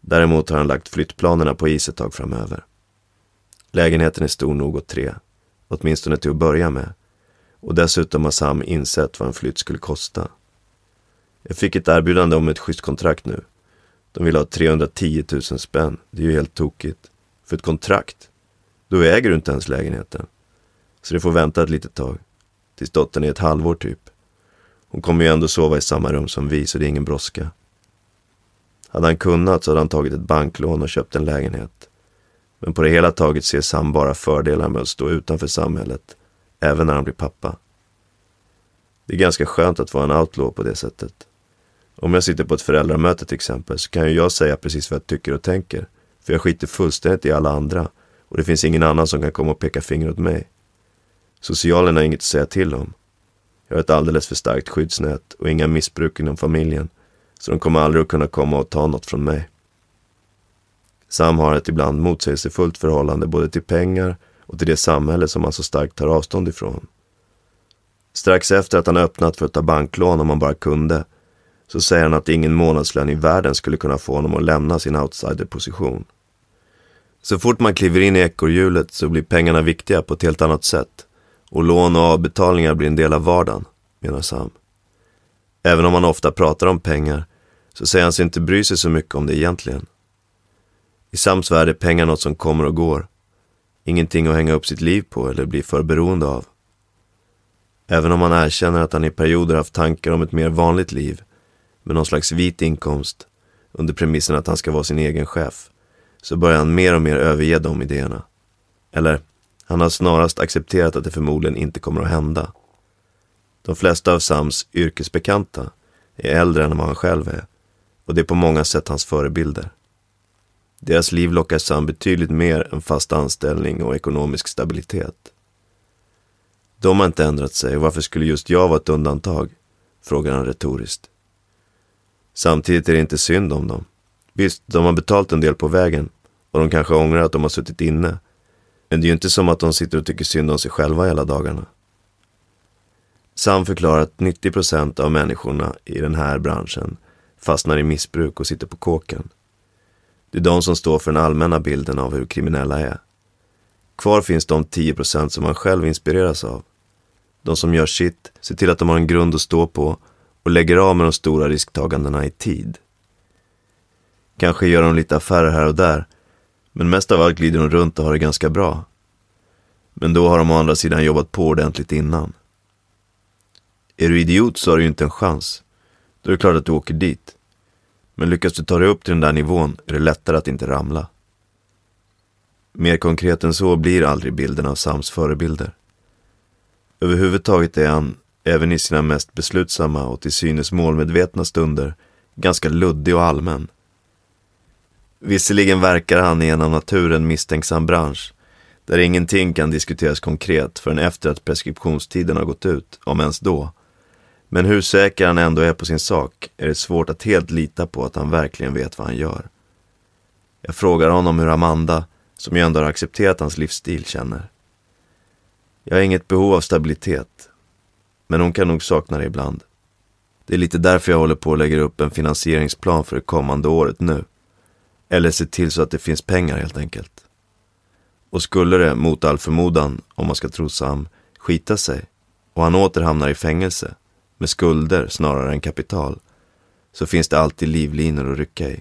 Däremot har han lagt flyttplanerna på is ett tag framöver. Lägenheten är stor nog åt tre, åtminstone till att börja med. Och dessutom har Sam insett vad en flytt skulle kosta. Jag fick ett erbjudande om ett schysst kontrakt nu. De vill ha 310 000 spänn. Det är ju helt tokigt. För ett kontrakt? Då äger du inte ens lägenheten. Så det får vänta ett litet tag. Tills dottern är ett halvår typ. Hon kommer ju ändå sova i samma rum som vi, så det är ingen brådska. Hade han kunnat så hade han tagit ett banklån och köpt en lägenhet. Men på det hela taget ser Sam bara fördelar med att stå utanför samhället, även när han blir pappa. Det är ganska skönt att vara en outlaw på det sättet. Om jag sitter på ett föräldramöte till exempel så kan ju jag säga precis vad jag tycker och tänker. För jag skiter fullständigt i alla andra och det finns ingen annan som kan komma och peka finger åt mig. Socialen har inget att säga till om. Jag har ett alldeles för starkt skyddsnät och inga missbruk inom familjen. Så de kommer aldrig att kunna komma och ta något från mig. Sam har ett ibland motsägelsefullt förhållande både till pengar och till det samhälle som han så starkt tar avstånd ifrån. Strax efter att han öppnat för att ta banklån om han bara kunde, så säger han att ingen månadslön i världen skulle kunna få honom att lämna sin outsiderposition. Så fort man kliver in i ekorrhjulet så blir pengarna viktiga på ett helt annat sätt och lån och avbetalningar blir en del av vardagen, menar Sam. Även om han ofta pratar om pengar så säger han sig inte bry sig så mycket om det egentligen. I Sams värld är pengar något som kommer och går. Ingenting att hänga upp sitt liv på eller bli för beroende av. Även om han erkänner att han i perioder haft tankar om ett mer vanligt liv med någon slags vit inkomst under premissen att han ska vara sin egen chef så börjar han mer och mer överge de idéerna. Eller, han har snarast accepterat att det förmodligen inte kommer att hända. De flesta av Sams yrkesbekanta är äldre än vad han själv är och det är på många sätt hans förebilder. Deras liv lockar Sam betydligt mer än fast anställning och ekonomisk stabilitet. De har inte ändrat sig och varför skulle just jag vara ett undantag? Frågar han retoriskt. Samtidigt är det inte synd om dem. Visst, de har betalt en del på vägen och de kanske ångrar att de har suttit inne. Men det är ju inte som att de sitter och tycker synd om sig själva hela dagarna. Sam förklarar att 90 procent av människorna i den här branschen fastnar i missbruk och sitter på kåken. Det är de som står för den allmänna bilden av hur kriminella är. Kvar finns de 10 procent som man själv inspireras av. De som gör sitt, ser till att de har en grund att stå på och lägger av med de stora risktagandena i tid. Kanske gör de lite affärer här och där, men mest av allt glider de runt och har det ganska bra. Men då har de å andra sidan jobbat på ordentligt innan. Är du idiot så har du ju inte en chans. Då är det klart att du åker dit. Men lyckas du ta dig upp till den där nivån är det lättare att inte ramla. Mer konkret än så blir aldrig bilden av Sams förebilder. Överhuvudtaget är han, även i sina mest beslutsamma och till synes målmedvetna stunder, ganska luddig och allmän. Visserligen verkar han i en av naturen misstänksam bransch, där ingenting kan diskuteras konkret förrän efter att preskriptionstiden har gått ut, om ens då. Men hur säker han ändå är på sin sak är det svårt att helt lita på att han verkligen vet vad han gör. Jag frågar honom hur Amanda, som ju ändå har accepterat hans livsstil, känner. Jag har inget behov av stabilitet, men hon kan nog sakna det ibland. Det är lite därför jag håller på att lägga upp en finansieringsplan för det kommande året nu. Eller se till så att det finns pengar helt enkelt. Och skulle det, mot all förmodan, om man ska tro Sam, skita sig och han åter hamnar i fängelse med skulder snarare än kapital, så finns det alltid livlinor att rycka i.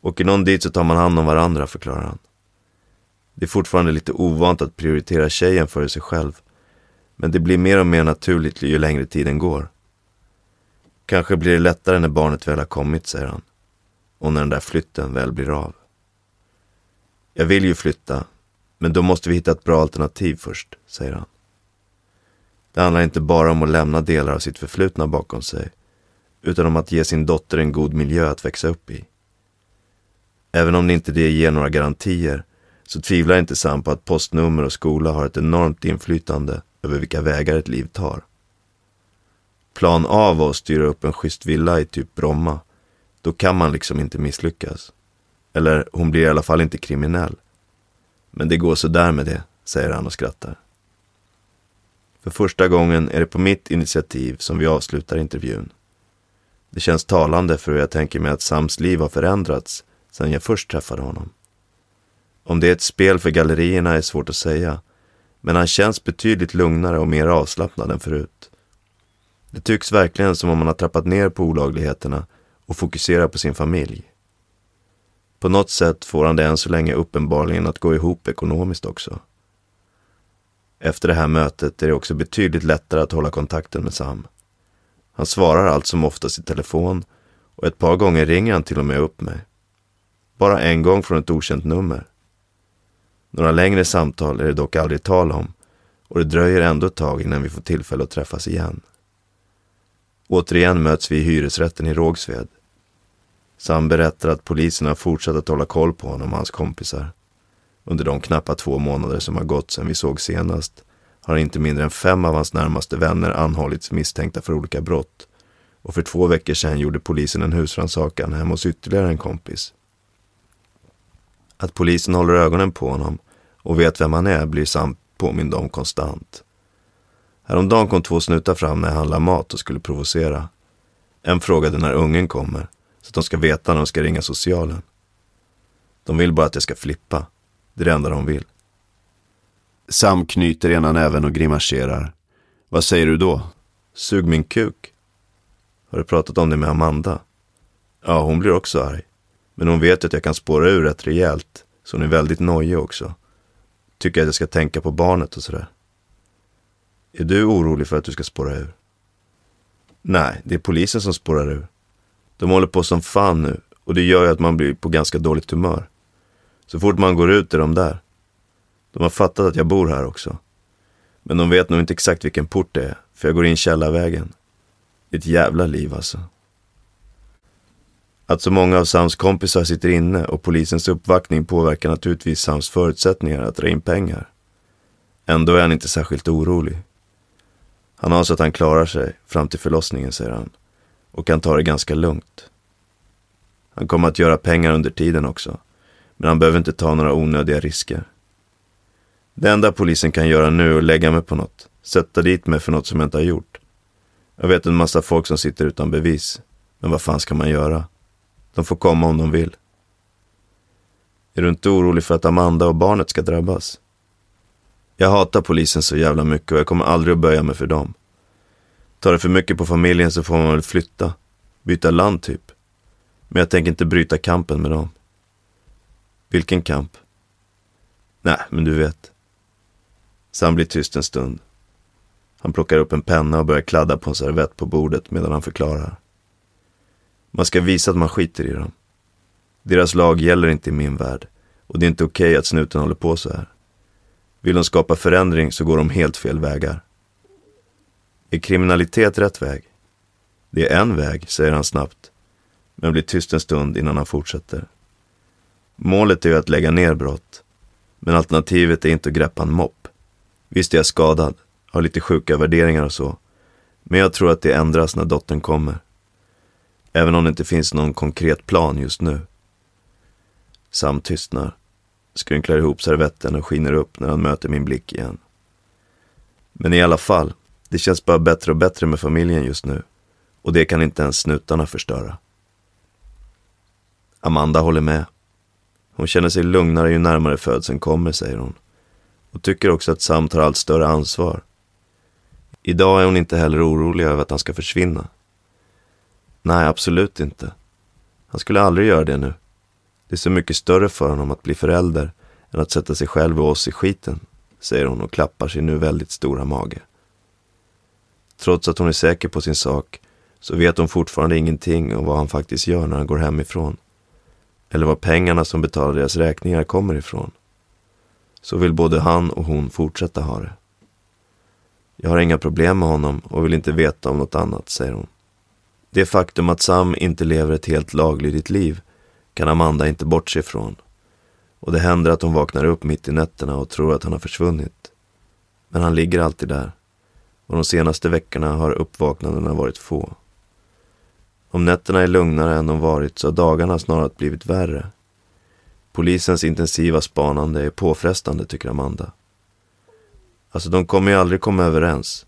Åker någon dit så tar man hand om varandra, förklarar han. Det är fortfarande lite ovant att prioritera tjejen före sig själv, men det blir mer och mer naturligt ju längre tiden går. Kanske blir det lättare när barnet väl har kommit, säger han. Och när den där flytten väl blir av. Jag vill ju flytta, men då måste vi hitta ett bra alternativ först, säger han. Det handlar inte bara om att lämna delar av sitt förflutna bakom sig, utan om att ge sin dotter en god miljö att växa upp i. Även om det inte det ger några garantier, så tvivlar inte Sam på att postnummer och skola har ett enormt inflytande över vilka vägar ett liv tar. Plan A var att styra upp en schysst villa i typ Bromma. Då kan man liksom inte misslyckas. Eller hon blir i alla fall inte kriminell. Men det går så där med det, säger han och skrattar. För första gången är det på mitt initiativ som vi avslutar intervjun. Det känns talande för hur jag tänker mig att Sams liv har förändrats sedan jag först träffade honom. Om det är ett spel för gallerierna är svårt att säga, men han känns betydligt lugnare och mer avslappnad än förut. Det tycks verkligen som om han har trappat ner på olagligheterna och fokuserar på sin familj. På något sätt får han det än så länge uppenbarligen att gå ihop ekonomiskt också. Efter det här mötet är det också betydligt lättare att hålla kontakten med Sam. Han svarar allt som oftast i telefon och ett par gånger ringer han till och med upp mig. Bara en gång från ett okänt nummer. Några längre samtal är det dock aldrig tal om och det dröjer ändå ett tag innan vi får tillfälle att träffas igen. Återigen möts vi i hyresrätten i Rågsved. Sam berättar att polisen har fortsatt att hålla koll på honom och hans kompisar. Under de knappa två månader som har gått sedan vi såg senast har inte mindre än fem av hans närmaste vänner anhållits misstänkta för olika brott. Och för två veckor sedan gjorde polisen en husrannsakan hemma hos ytterligare en kompis. Att polisen håller ögonen på honom och vet vem han är blir Sam påmind om konstant. Häromdagen kom två snutar fram när jag handlade mat och skulle provocera. En frågade när ungen kommer, så att de ska veta när de ska ringa socialen. De vill bara att jag ska flippa. Det är det enda de vill. Sam knyter ena näven och grimaserar. Vad säger du då? Sug min kuk. Har du pratat om det med Amanda? Ja, hon blir också arg. Men hon vet att jag kan spåra ur rätt rejält, så hon är väldigt nojig också. Tycker att jag ska tänka på barnet och sådär. Är du orolig för att du ska spåra ur? Nej, det är polisen som spårar ur. De håller på som fan nu och det gör ju att man blir på ganska dåligt humör. Så fort man går ut är de där. De har fattat att jag bor här också. Men de vet nog inte exakt vilken port det är, för jag går in källarvägen. Ett jävla liv alltså. Att så många av Sams kompisar sitter inne och polisens uppvaktning påverkar naturligtvis Sams förutsättningar att dra in pengar. Ändå är han inte särskilt orolig. Han har så att han klarar sig fram till förlossningen, säger han. Och kan ta det ganska lugnt. Han kommer att göra pengar under tiden också. Men han behöver inte ta några onödiga risker. Det enda polisen kan göra nu är att lägga mig på något. Sätta dit mig för något som jag inte har gjort. Jag vet en massa folk som sitter utan bevis. Men vad fan ska man göra? De får komma om de vill. Är du inte orolig för att Amanda och barnet ska drabbas? Jag hatar polisen så jävla mycket och jag kommer aldrig att böja mig för dem. Tar det för mycket på familjen så får man väl flytta. Byta land typ. Men jag tänker inte bryta kampen med dem. Vilken kamp? Nej, men du vet. Sam blir tyst en stund. Han plockar upp en penna och börjar kladda på en servett på bordet medan han förklarar. Man ska visa att man skiter i dem. Deras lag gäller inte i min värld och det är inte okej okay att snuten håller på så här. Vill de skapa förändring så går de helt fel vägar. Är kriminalitet rätt väg? Det är en väg, säger han snabbt, men blir tyst en stund innan han fortsätter. Målet är ju att lägga ner brott, men alternativet är inte att greppa en mopp. Visst är jag skadad, har lite sjuka värderingar och så, men jag tror att det ändras när dottern kommer. Även om det inte finns någon konkret plan just nu. Sam tystnar, skrynklar ihop servetten och skiner upp när han möter min blick igen. Men i alla fall, det känns bara bättre och bättre med familjen just nu. Och det kan inte ens snutarna förstöra. Amanda håller med. Hon känner sig lugnare ju närmare födseln kommer, säger hon. Och tycker också att Sam tar allt större ansvar. Idag är hon inte heller orolig över att han ska försvinna. Nej, absolut inte. Han skulle aldrig göra det nu. Det är så mycket större för honom att bli förälder än att sätta sig själv och oss i skiten, säger hon och klappar sin nu väldigt stora mage. Trots att hon är säker på sin sak så vet hon fortfarande ingenting om vad han faktiskt gör när han går hemifrån. Eller var pengarna som betalar deras räkningar kommer ifrån. Så vill både han och hon fortsätta ha det. Jag har inga problem med honom och vill inte veta om något annat, säger hon. Det faktum att Sam inte lever ett helt laglydigt liv kan Amanda inte bortse ifrån. Och det händer att hon vaknar upp mitt i nätterna och tror att han har försvunnit. Men han ligger alltid där. Och de senaste veckorna har uppvaknandena varit få. Om nätterna är lugnare än de varit så har dagarna snarare blivit värre. Polisens intensiva spanande är påfrestande, tycker Amanda. Alltså, de kommer ju aldrig komma överens.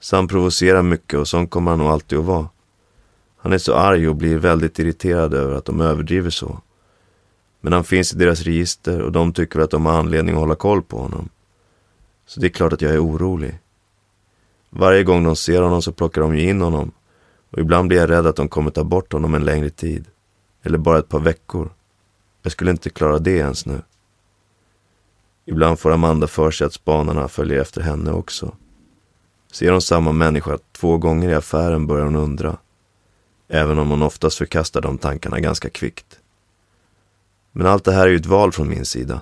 Sam provocerar mycket och sån kommer han nog alltid att vara. Han är så arg och blir väldigt irriterad över att de överdriver så. Men han finns i deras register och de tycker att de har anledning att hålla koll på honom. Så det är klart att jag är orolig. Varje gång de ser honom så plockar de ju in honom. Och ibland blir jag rädd att de kommer ta bort honom en längre tid. Eller bara ett par veckor. Jag skulle inte klara det ens nu. Ibland får Amanda för sig att spanarna följer efter henne också. Ser hon samma människa två gånger i affären börjar hon undra. Även om hon oftast förkastar de tankarna ganska kvickt. Men allt det här är ju ett val från min sida.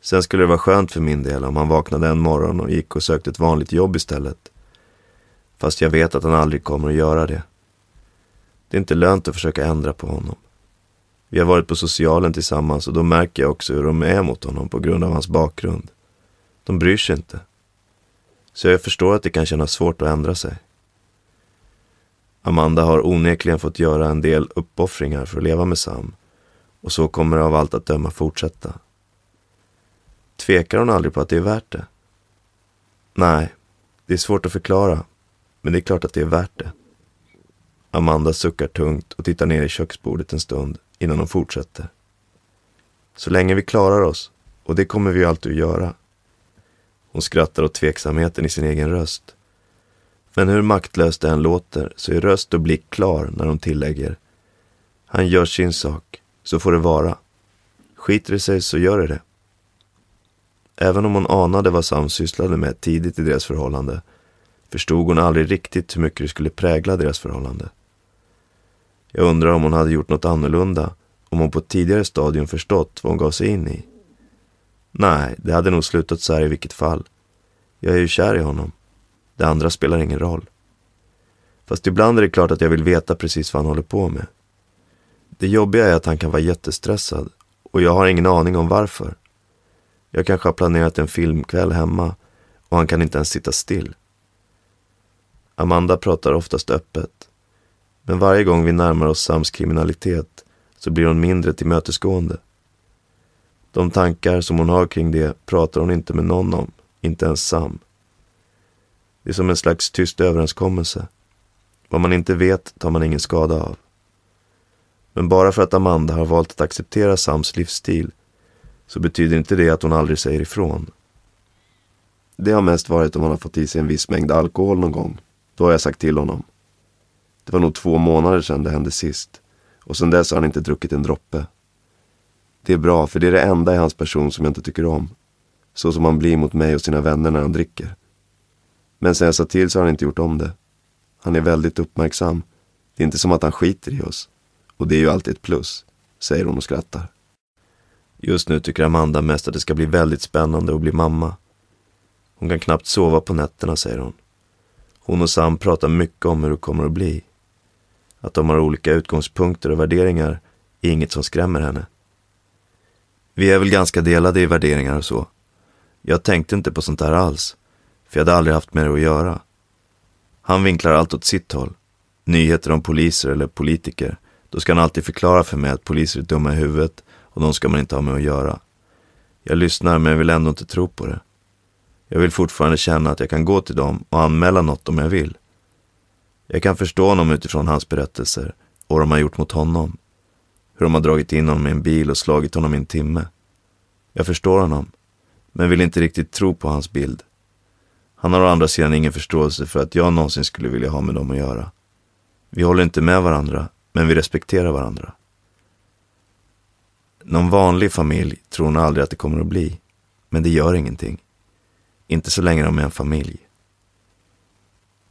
Sen skulle det vara skönt för min del om han vaknade en morgon och gick och sökte ett vanligt jobb istället. Fast jag vet att han aldrig kommer att göra det. Det är inte lönt att försöka ändra på honom. Vi har varit på socialen tillsammans och då märker jag också hur de är mot honom på grund av hans bakgrund. De bryr sig inte. Så jag förstår att det kan kännas svårt att ändra sig. Amanda har onekligen fått göra en del uppoffringar för att leva med Sam och så kommer det av allt att döma fortsätta. Tvekar hon aldrig på att det är värt det? Nej, det är svårt att förklara, men det är klart att det är värt det. Amanda suckar tungt och tittar ner i köksbordet en stund innan hon fortsätter. Så länge vi klarar oss, och det kommer vi alltid att göra. Hon skrattar åt tveksamheten i sin egen röst. Men hur maktlöst det än låter så är röst och blick klar när hon tillägger. Han gör sin sak, så får det vara. Skiter det sig så gör det det. Även om hon anade vad Sam sysslade med tidigt i deras förhållande förstod hon aldrig riktigt hur mycket det skulle prägla deras förhållande. Jag undrar om hon hade gjort något annorlunda om hon på ett tidigare stadium förstått vad hon gav sig in i. Nej, det hade nog slutat så här i vilket fall. Jag är ju kär i honom. Det andra spelar ingen roll. Fast ibland är det klart att jag vill veta precis vad han håller på med. Det jobbiga är att han kan vara jättestressad och jag har ingen aning om varför. Jag kanske har planerat en filmkväll hemma och han kan inte ens sitta still. Amanda pratar oftast öppet. Men varje gång vi närmar oss Sams kriminalitet så blir hon mindre tillmötesgående. De tankar som hon har kring det pratar hon inte med någon om, inte ens Sam. Det är som en slags tyst överenskommelse. Vad man inte vet tar man ingen skada av. Men bara för att Amanda har valt att acceptera Sams livsstil så betyder inte det att hon aldrig säger ifrån. Det har mest varit om han har fått i sig en viss mängd alkohol någon gång. Då har jag sagt till honom. Det var nog två månader sedan det hände sist. Och sedan dess har han inte druckit en droppe. Det är bra, för det är det enda i hans person som jag inte tycker om. Så som han blir mot mig och sina vänner när han dricker. Men sen jag sa till så har han inte gjort om det. Han är väldigt uppmärksam. Det är inte som att han skiter i oss. Och det är ju alltid ett plus, säger hon och skrattar. Just nu tycker Amanda mest att det ska bli väldigt spännande att bli mamma. Hon kan knappt sova på nätterna, säger hon. Hon och Sam pratar mycket om hur det kommer att bli. Att de har olika utgångspunkter och värderingar är inget som skrämmer henne. Vi är väl ganska delade i värderingar och så. Jag tänkte inte på sånt här alls, för jag hade aldrig haft med det att göra. Han vinklar allt åt sitt håll. Nyheter om poliser eller politiker, då ska han alltid förklara för mig att poliser är dumma i huvudet och de ska man inte ha med att göra. Jag lyssnar men jag vill ändå inte tro på det. Jag vill fortfarande känna att jag kan gå till dem och anmäla något om jag vill. Jag kan förstå honom utifrån hans berättelser och vad de har gjort mot honom. Hur de har dragit in honom i en bil och slagit honom i en timme. Jag förstår honom, men vill inte riktigt tro på hans bild. Han har å andra sidan ingen förståelse för att jag någonsin skulle vilja ha med dem att göra. Vi håller inte med varandra, men vi respekterar varandra. Någon vanlig familj tror hon aldrig att det kommer att bli. Men det gör ingenting. Inte så länge de är en familj.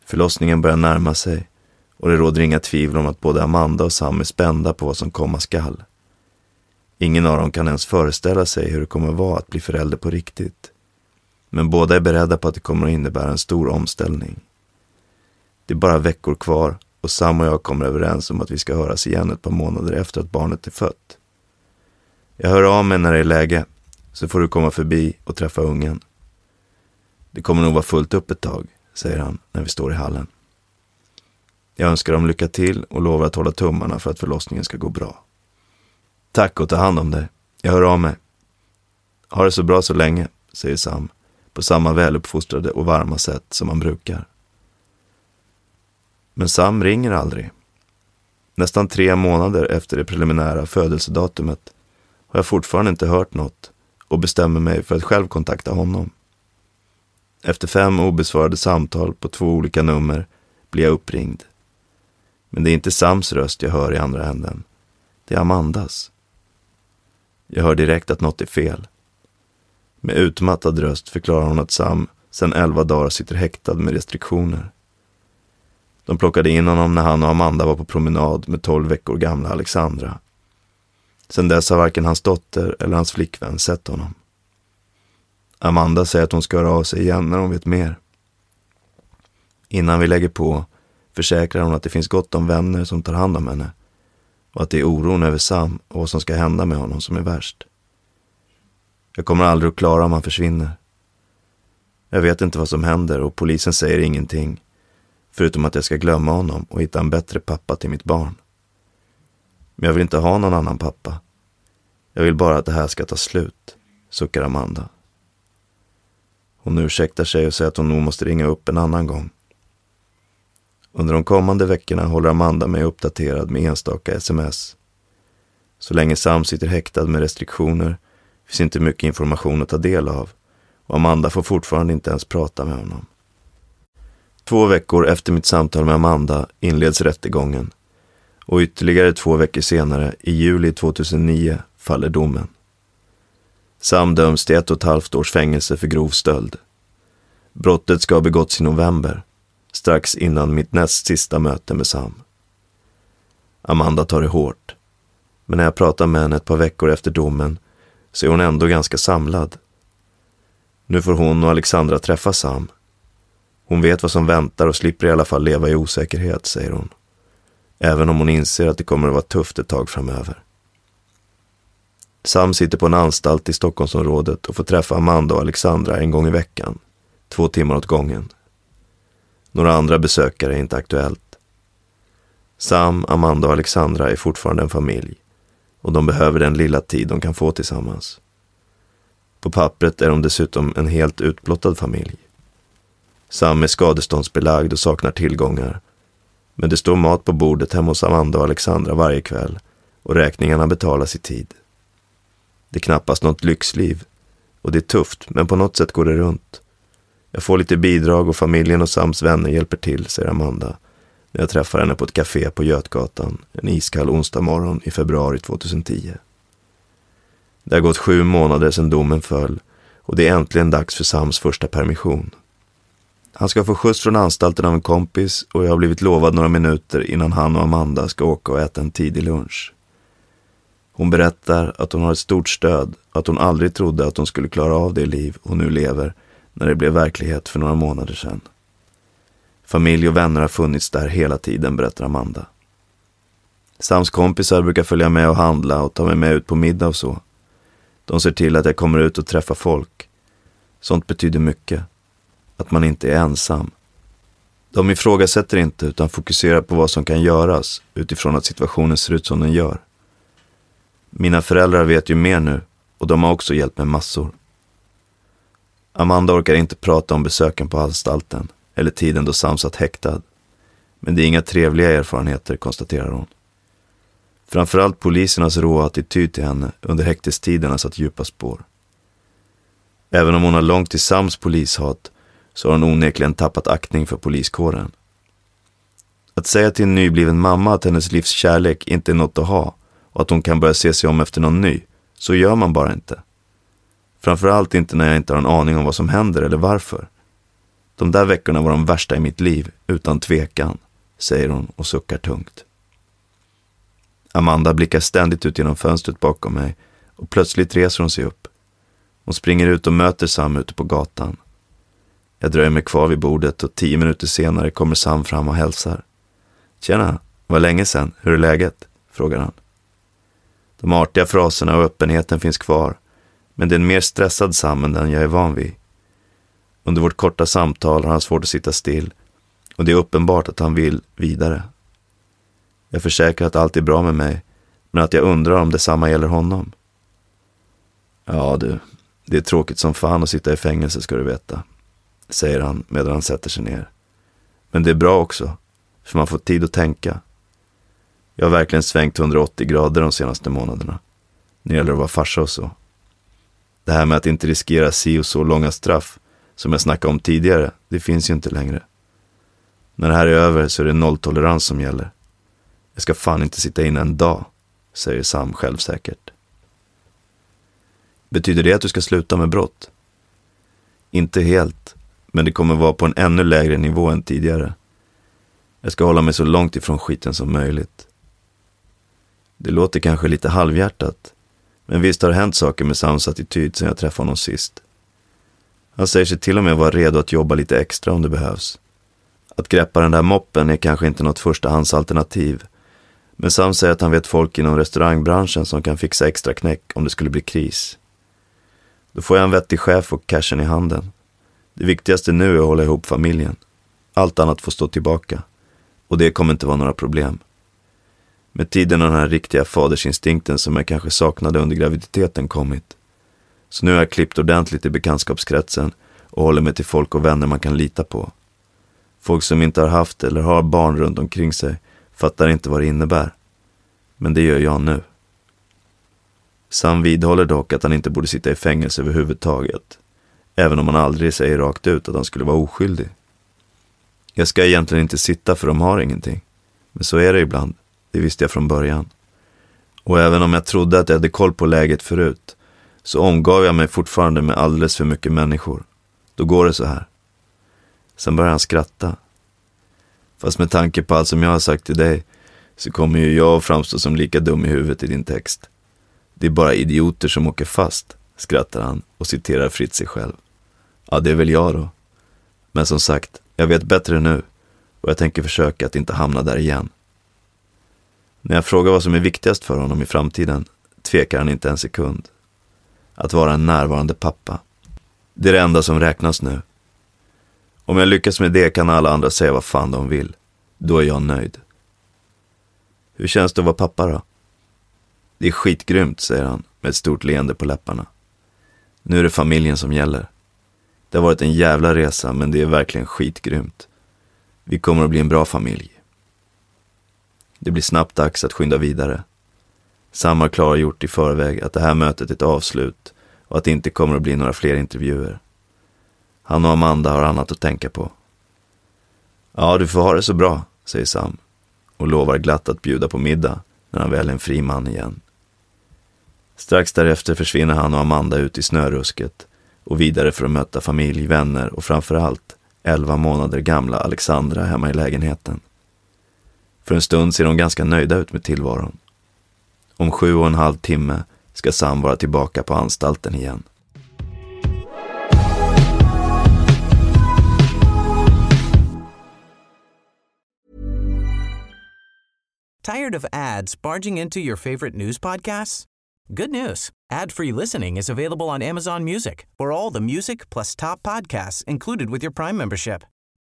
Förlossningen börjar närma sig och det råder inga tvivel om att både Amanda och Sam är spända på vad som komma skall. Ingen av dem kan ens föreställa sig hur det kommer vara att bli förälder på riktigt. Men båda är beredda på att det kommer att innebära en stor omställning. Det är bara veckor kvar och Sam och jag kommer överens om att vi ska höras igen ett par månader efter att barnet är fött. Jag hör av mig när det är läge, så får du komma förbi och träffa ungen. Det kommer nog vara fullt upp ett tag, säger han när vi står i hallen. Jag önskar dem lycka till och lovar att hålla tummarna för att förlossningen ska gå bra. Tack och ta hand om dig. Jag hör av mig. Ha det så bra så länge, säger Sam på samma väluppfostrade och varma sätt som han brukar. Men Sam ringer aldrig. Nästan tre månader efter det preliminära födelsedatumet har jag fortfarande inte hört något och bestämmer mig för att själv kontakta honom. Efter fem obesvarade samtal på två olika nummer blir jag uppringd. Men det är inte Sams röst jag hör i andra änden. Det är Amandas. Jag hör direkt att något är fel. Med utmattad röst förklarar hon att Sam sedan elva dagar sitter häktad med restriktioner. De plockade in honom när han och Amanda var på promenad med tolv veckor gamla Alexandra. Sedan dess har varken hans dotter eller hans flickvän sett honom. Amanda säger att hon ska höra av sig igen när hon vet mer. Innan vi lägger på försäkrar hon att det finns gott om vänner som tar hand om henne och att det är oron över Sam och vad som ska hända med honom som är värst. Jag kommer aldrig att klara om han försvinner. Jag vet inte vad som händer och polisen säger ingenting förutom att jag ska glömma honom och hitta en bättre pappa till mitt barn. Men jag vill inte ha någon annan pappa. Jag vill bara att det här ska ta slut, suckar Amanda. Hon ursäktar sig och säger att hon nog måste ringa upp en annan gång. Under de kommande veckorna håller Amanda mig uppdaterad med enstaka sms. Så länge Sam sitter häktad med restriktioner finns inte mycket information att ta del av och Amanda får fortfarande inte ens prata med honom. Två veckor efter mitt samtal med Amanda inleds rättegången och ytterligare två veckor senare, i juli 2009, faller domen. Sam döms till ett och ett halvt års fängelse för grov stöld. Brottet ska ha begåtts i november, strax innan mitt näst sista möte med Sam. Amanda tar det hårt, men när jag pratar med henne ett par veckor efter domen så är hon ändå ganska samlad. Nu får hon och Alexandra träffa Sam. Hon vet vad som väntar och slipper i alla fall leva i osäkerhet, säger hon. Även om hon inser att det kommer att vara tufft ett tag framöver. Sam sitter på en anstalt i Stockholmsområdet och får träffa Amanda och Alexandra en gång i veckan. Två timmar åt gången. Några andra besökare är inte aktuellt. Sam, Amanda och Alexandra är fortfarande en familj och de behöver den lilla tid de kan få tillsammans. På pappret är de dessutom en helt utblottad familj. Sam är skadeståndsbelagd och saknar tillgångar. Men det står mat på bordet hemma hos Amanda och Alexandra varje kväll och räkningarna betalas i tid. Det är knappast något lyxliv och det är tufft, men på något sätt går det runt. Jag får lite bidrag och familjen och Sams vänner hjälper till, säger Amanda när jag träffar henne på ett café på Götgatan en iskall onsdag morgon i februari 2010. Det har gått sju månader sedan domen föll och det är äntligen dags för Sams första permission. Han ska få skjuts från anstalten av en kompis och jag har blivit lovad några minuter innan han och Amanda ska åka och äta en tidig lunch. Hon berättar att hon har ett stort stöd och att hon aldrig trodde att hon skulle klara av det liv hon nu lever när det blev verklighet för några månader sedan. Familj och vänner har funnits där hela tiden, berättar Amanda. Sams kompisar brukar följa med och handla och ta mig med ut på middag och så. De ser till att jag kommer ut och träffar folk. Sånt betyder mycket. Att man inte är ensam. De ifrågasätter inte utan fokuserar på vad som kan göras utifrån att situationen ser ut som den gör. Mina föräldrar vet ju mer nu och de har också hjälpt mig massor. Amanda orkar inte prata om besöken på anstalten eller tiden då Sam satt häktad. Men det är inga trevliga erfarenheter, konstaterar hon. Framförallt polisernas råa attityd till henne under häktestiden har satt djupa spår. Även om hon har långt till Sams polishat så har hon onekligen tappat aktning för poliskåren. Att säga till en nybliven mamma att hennes livs kärlek inte är något att ha och att hon kan börja se sig om efter någon ny, så gör man bara inte. Framförallt inte när jag inte har en aning om vad som händer eller varför. De där veckorna var de värsta i mitt liv, utan tvekan, säger hon och suckar tungt. Amanda blickar ständigt ut genom fönstret bakom mig och plötsligt reser hon sig upp. Hon springer ut och möter Sam ute på gatan. Jag dröjer mig kvar vid bordet och tio minuter senare kommer Sam fram och hälsar. Tjena, var länge sedan, hur är läget? frågar han. De artiga fraserna och öppenheten finns kvar, men det är en mer stressad Sam än den jag är van vid. Under vårt korta samtal har han svårt att sitta still och det är uppenbart att han vill vidare. Jag försäkrar att allt är bra med mig, men att jag undrar om detsamma gäller honom. Ja du, det är tråkigt som fan att sitta i fängelse ska du veta, säger han medan han sätter sig ner. Men det är bra också, för man får tid att tänka. Jag har verkligen svängt 180 grader de senaste månaderna. Nu gäller det att vara farsa och så. Det här med att inte riskera si och så långa straff som jag snackade om tidigare, det finns ju inte längre. När det här är över så är det nolltolerans som gäller. Jag ska fan inte sitta inne en dag, säger Sam självsäkert. Betyder det att du ska sluta med brott? Inte helt, men det kommer vara på en ännu lägre nivå än tidigare. Jag ska hålla mig så långt ifrån skiten som möjligt. Det låter kanske lite halvhjärtat, men visst har det hänt saker med Sams attityd sen jag träffade honom sist. Han säger sig till och med vara redo att jobba lite extra om det behövs. Att greppa den där moppen är kanske inte något förstahandsalternativ. Men Sam säger att han vet folk inom restaurangbranschen som kan fixa extra knäck om det skulle bli kris. Då får jag en vettig chef och cashen i handen. Det viktigaste nu är att hålla ihop familjen. Allt annat får stå tillbaka. Och det kommer inte vara några problem. Med tiden har den här riktiga fadersinstinkten som jag kanske saknade under graviditeten kommit. Så nu har jag klippt ordentligt i bekantskapskretsen och håller mig till folk och vänner man kan lita på. Folk som inte har haft eller har barn runt omkring sig fattar inte vad det innebär. Men det gör jag nu. Sam vidhåller dock att han inte borde sitta i fängelse överhuvudtaget. Även om han aldrig säger rakt ut att han skulle vara oskyldig. Jag ska egentligen inte sitta för de har ingenting. Men så är det ibland. Det visste jag från början. Och även om jag trodde att jag hade koll på läget förut så omgav jag mig fortfarande med alldeles för mycket människor. Då går det så här. Sen började han skratta. Fast med tanke på allt som jag har sagt till dig så kommer ju jag att framstå som lika dum i huvudet i din text. Det är bara idioter som åker fast, skrattar han och citerar fritt sig själv. Ja, det är väl jag då. Men som sagt, jag vet bättre nu och jag tänker försöka att inte hamna där igen. När jag frågar vad som är viktigast för honom i framtiden tvekar han inte en sekund. Att vara en närvarande pappa. Det är det enda som räknas nu. Om jag lyckas med det kan alla andra säga vad fan de vill. Då är jag nöjd. Hur känns det att vara pappa då? Det är skitgrymt, säger han med ett stort leende på läpparna. Nu är det familjen som gäller. Det har varit en jävla resa, men det är verkligen skitgrymt. Vi kommer att bli en bra familj. Det blir snabbt dags att skynda vidare. Sam har klargjort i förväg att det här mötet är ett avslut och att det inte kommer att bli några fler intervjuer. Han och Amanda har annat att tänka på. Ja, du får ha det så bra, säger Sam och lovar glatt att bjuda på middag när han väl är en fri man igen. Strax därefter försvinner han och Amanda ut i snörusket och vidare för att möta familj, vänner och framförallt 11 månader gamla Alexandra hemma i lägenheten. För en stund ser de ganska nöjda ut med tillvaron. Om sju och en halv timme ska Sam vara tillbaka på anstalten igen. Tired of ads barging into your favorite news podcasts? Good news. Ad-free listening is available on Amazon Music for all the music plus top podcasts included with your Prime membership.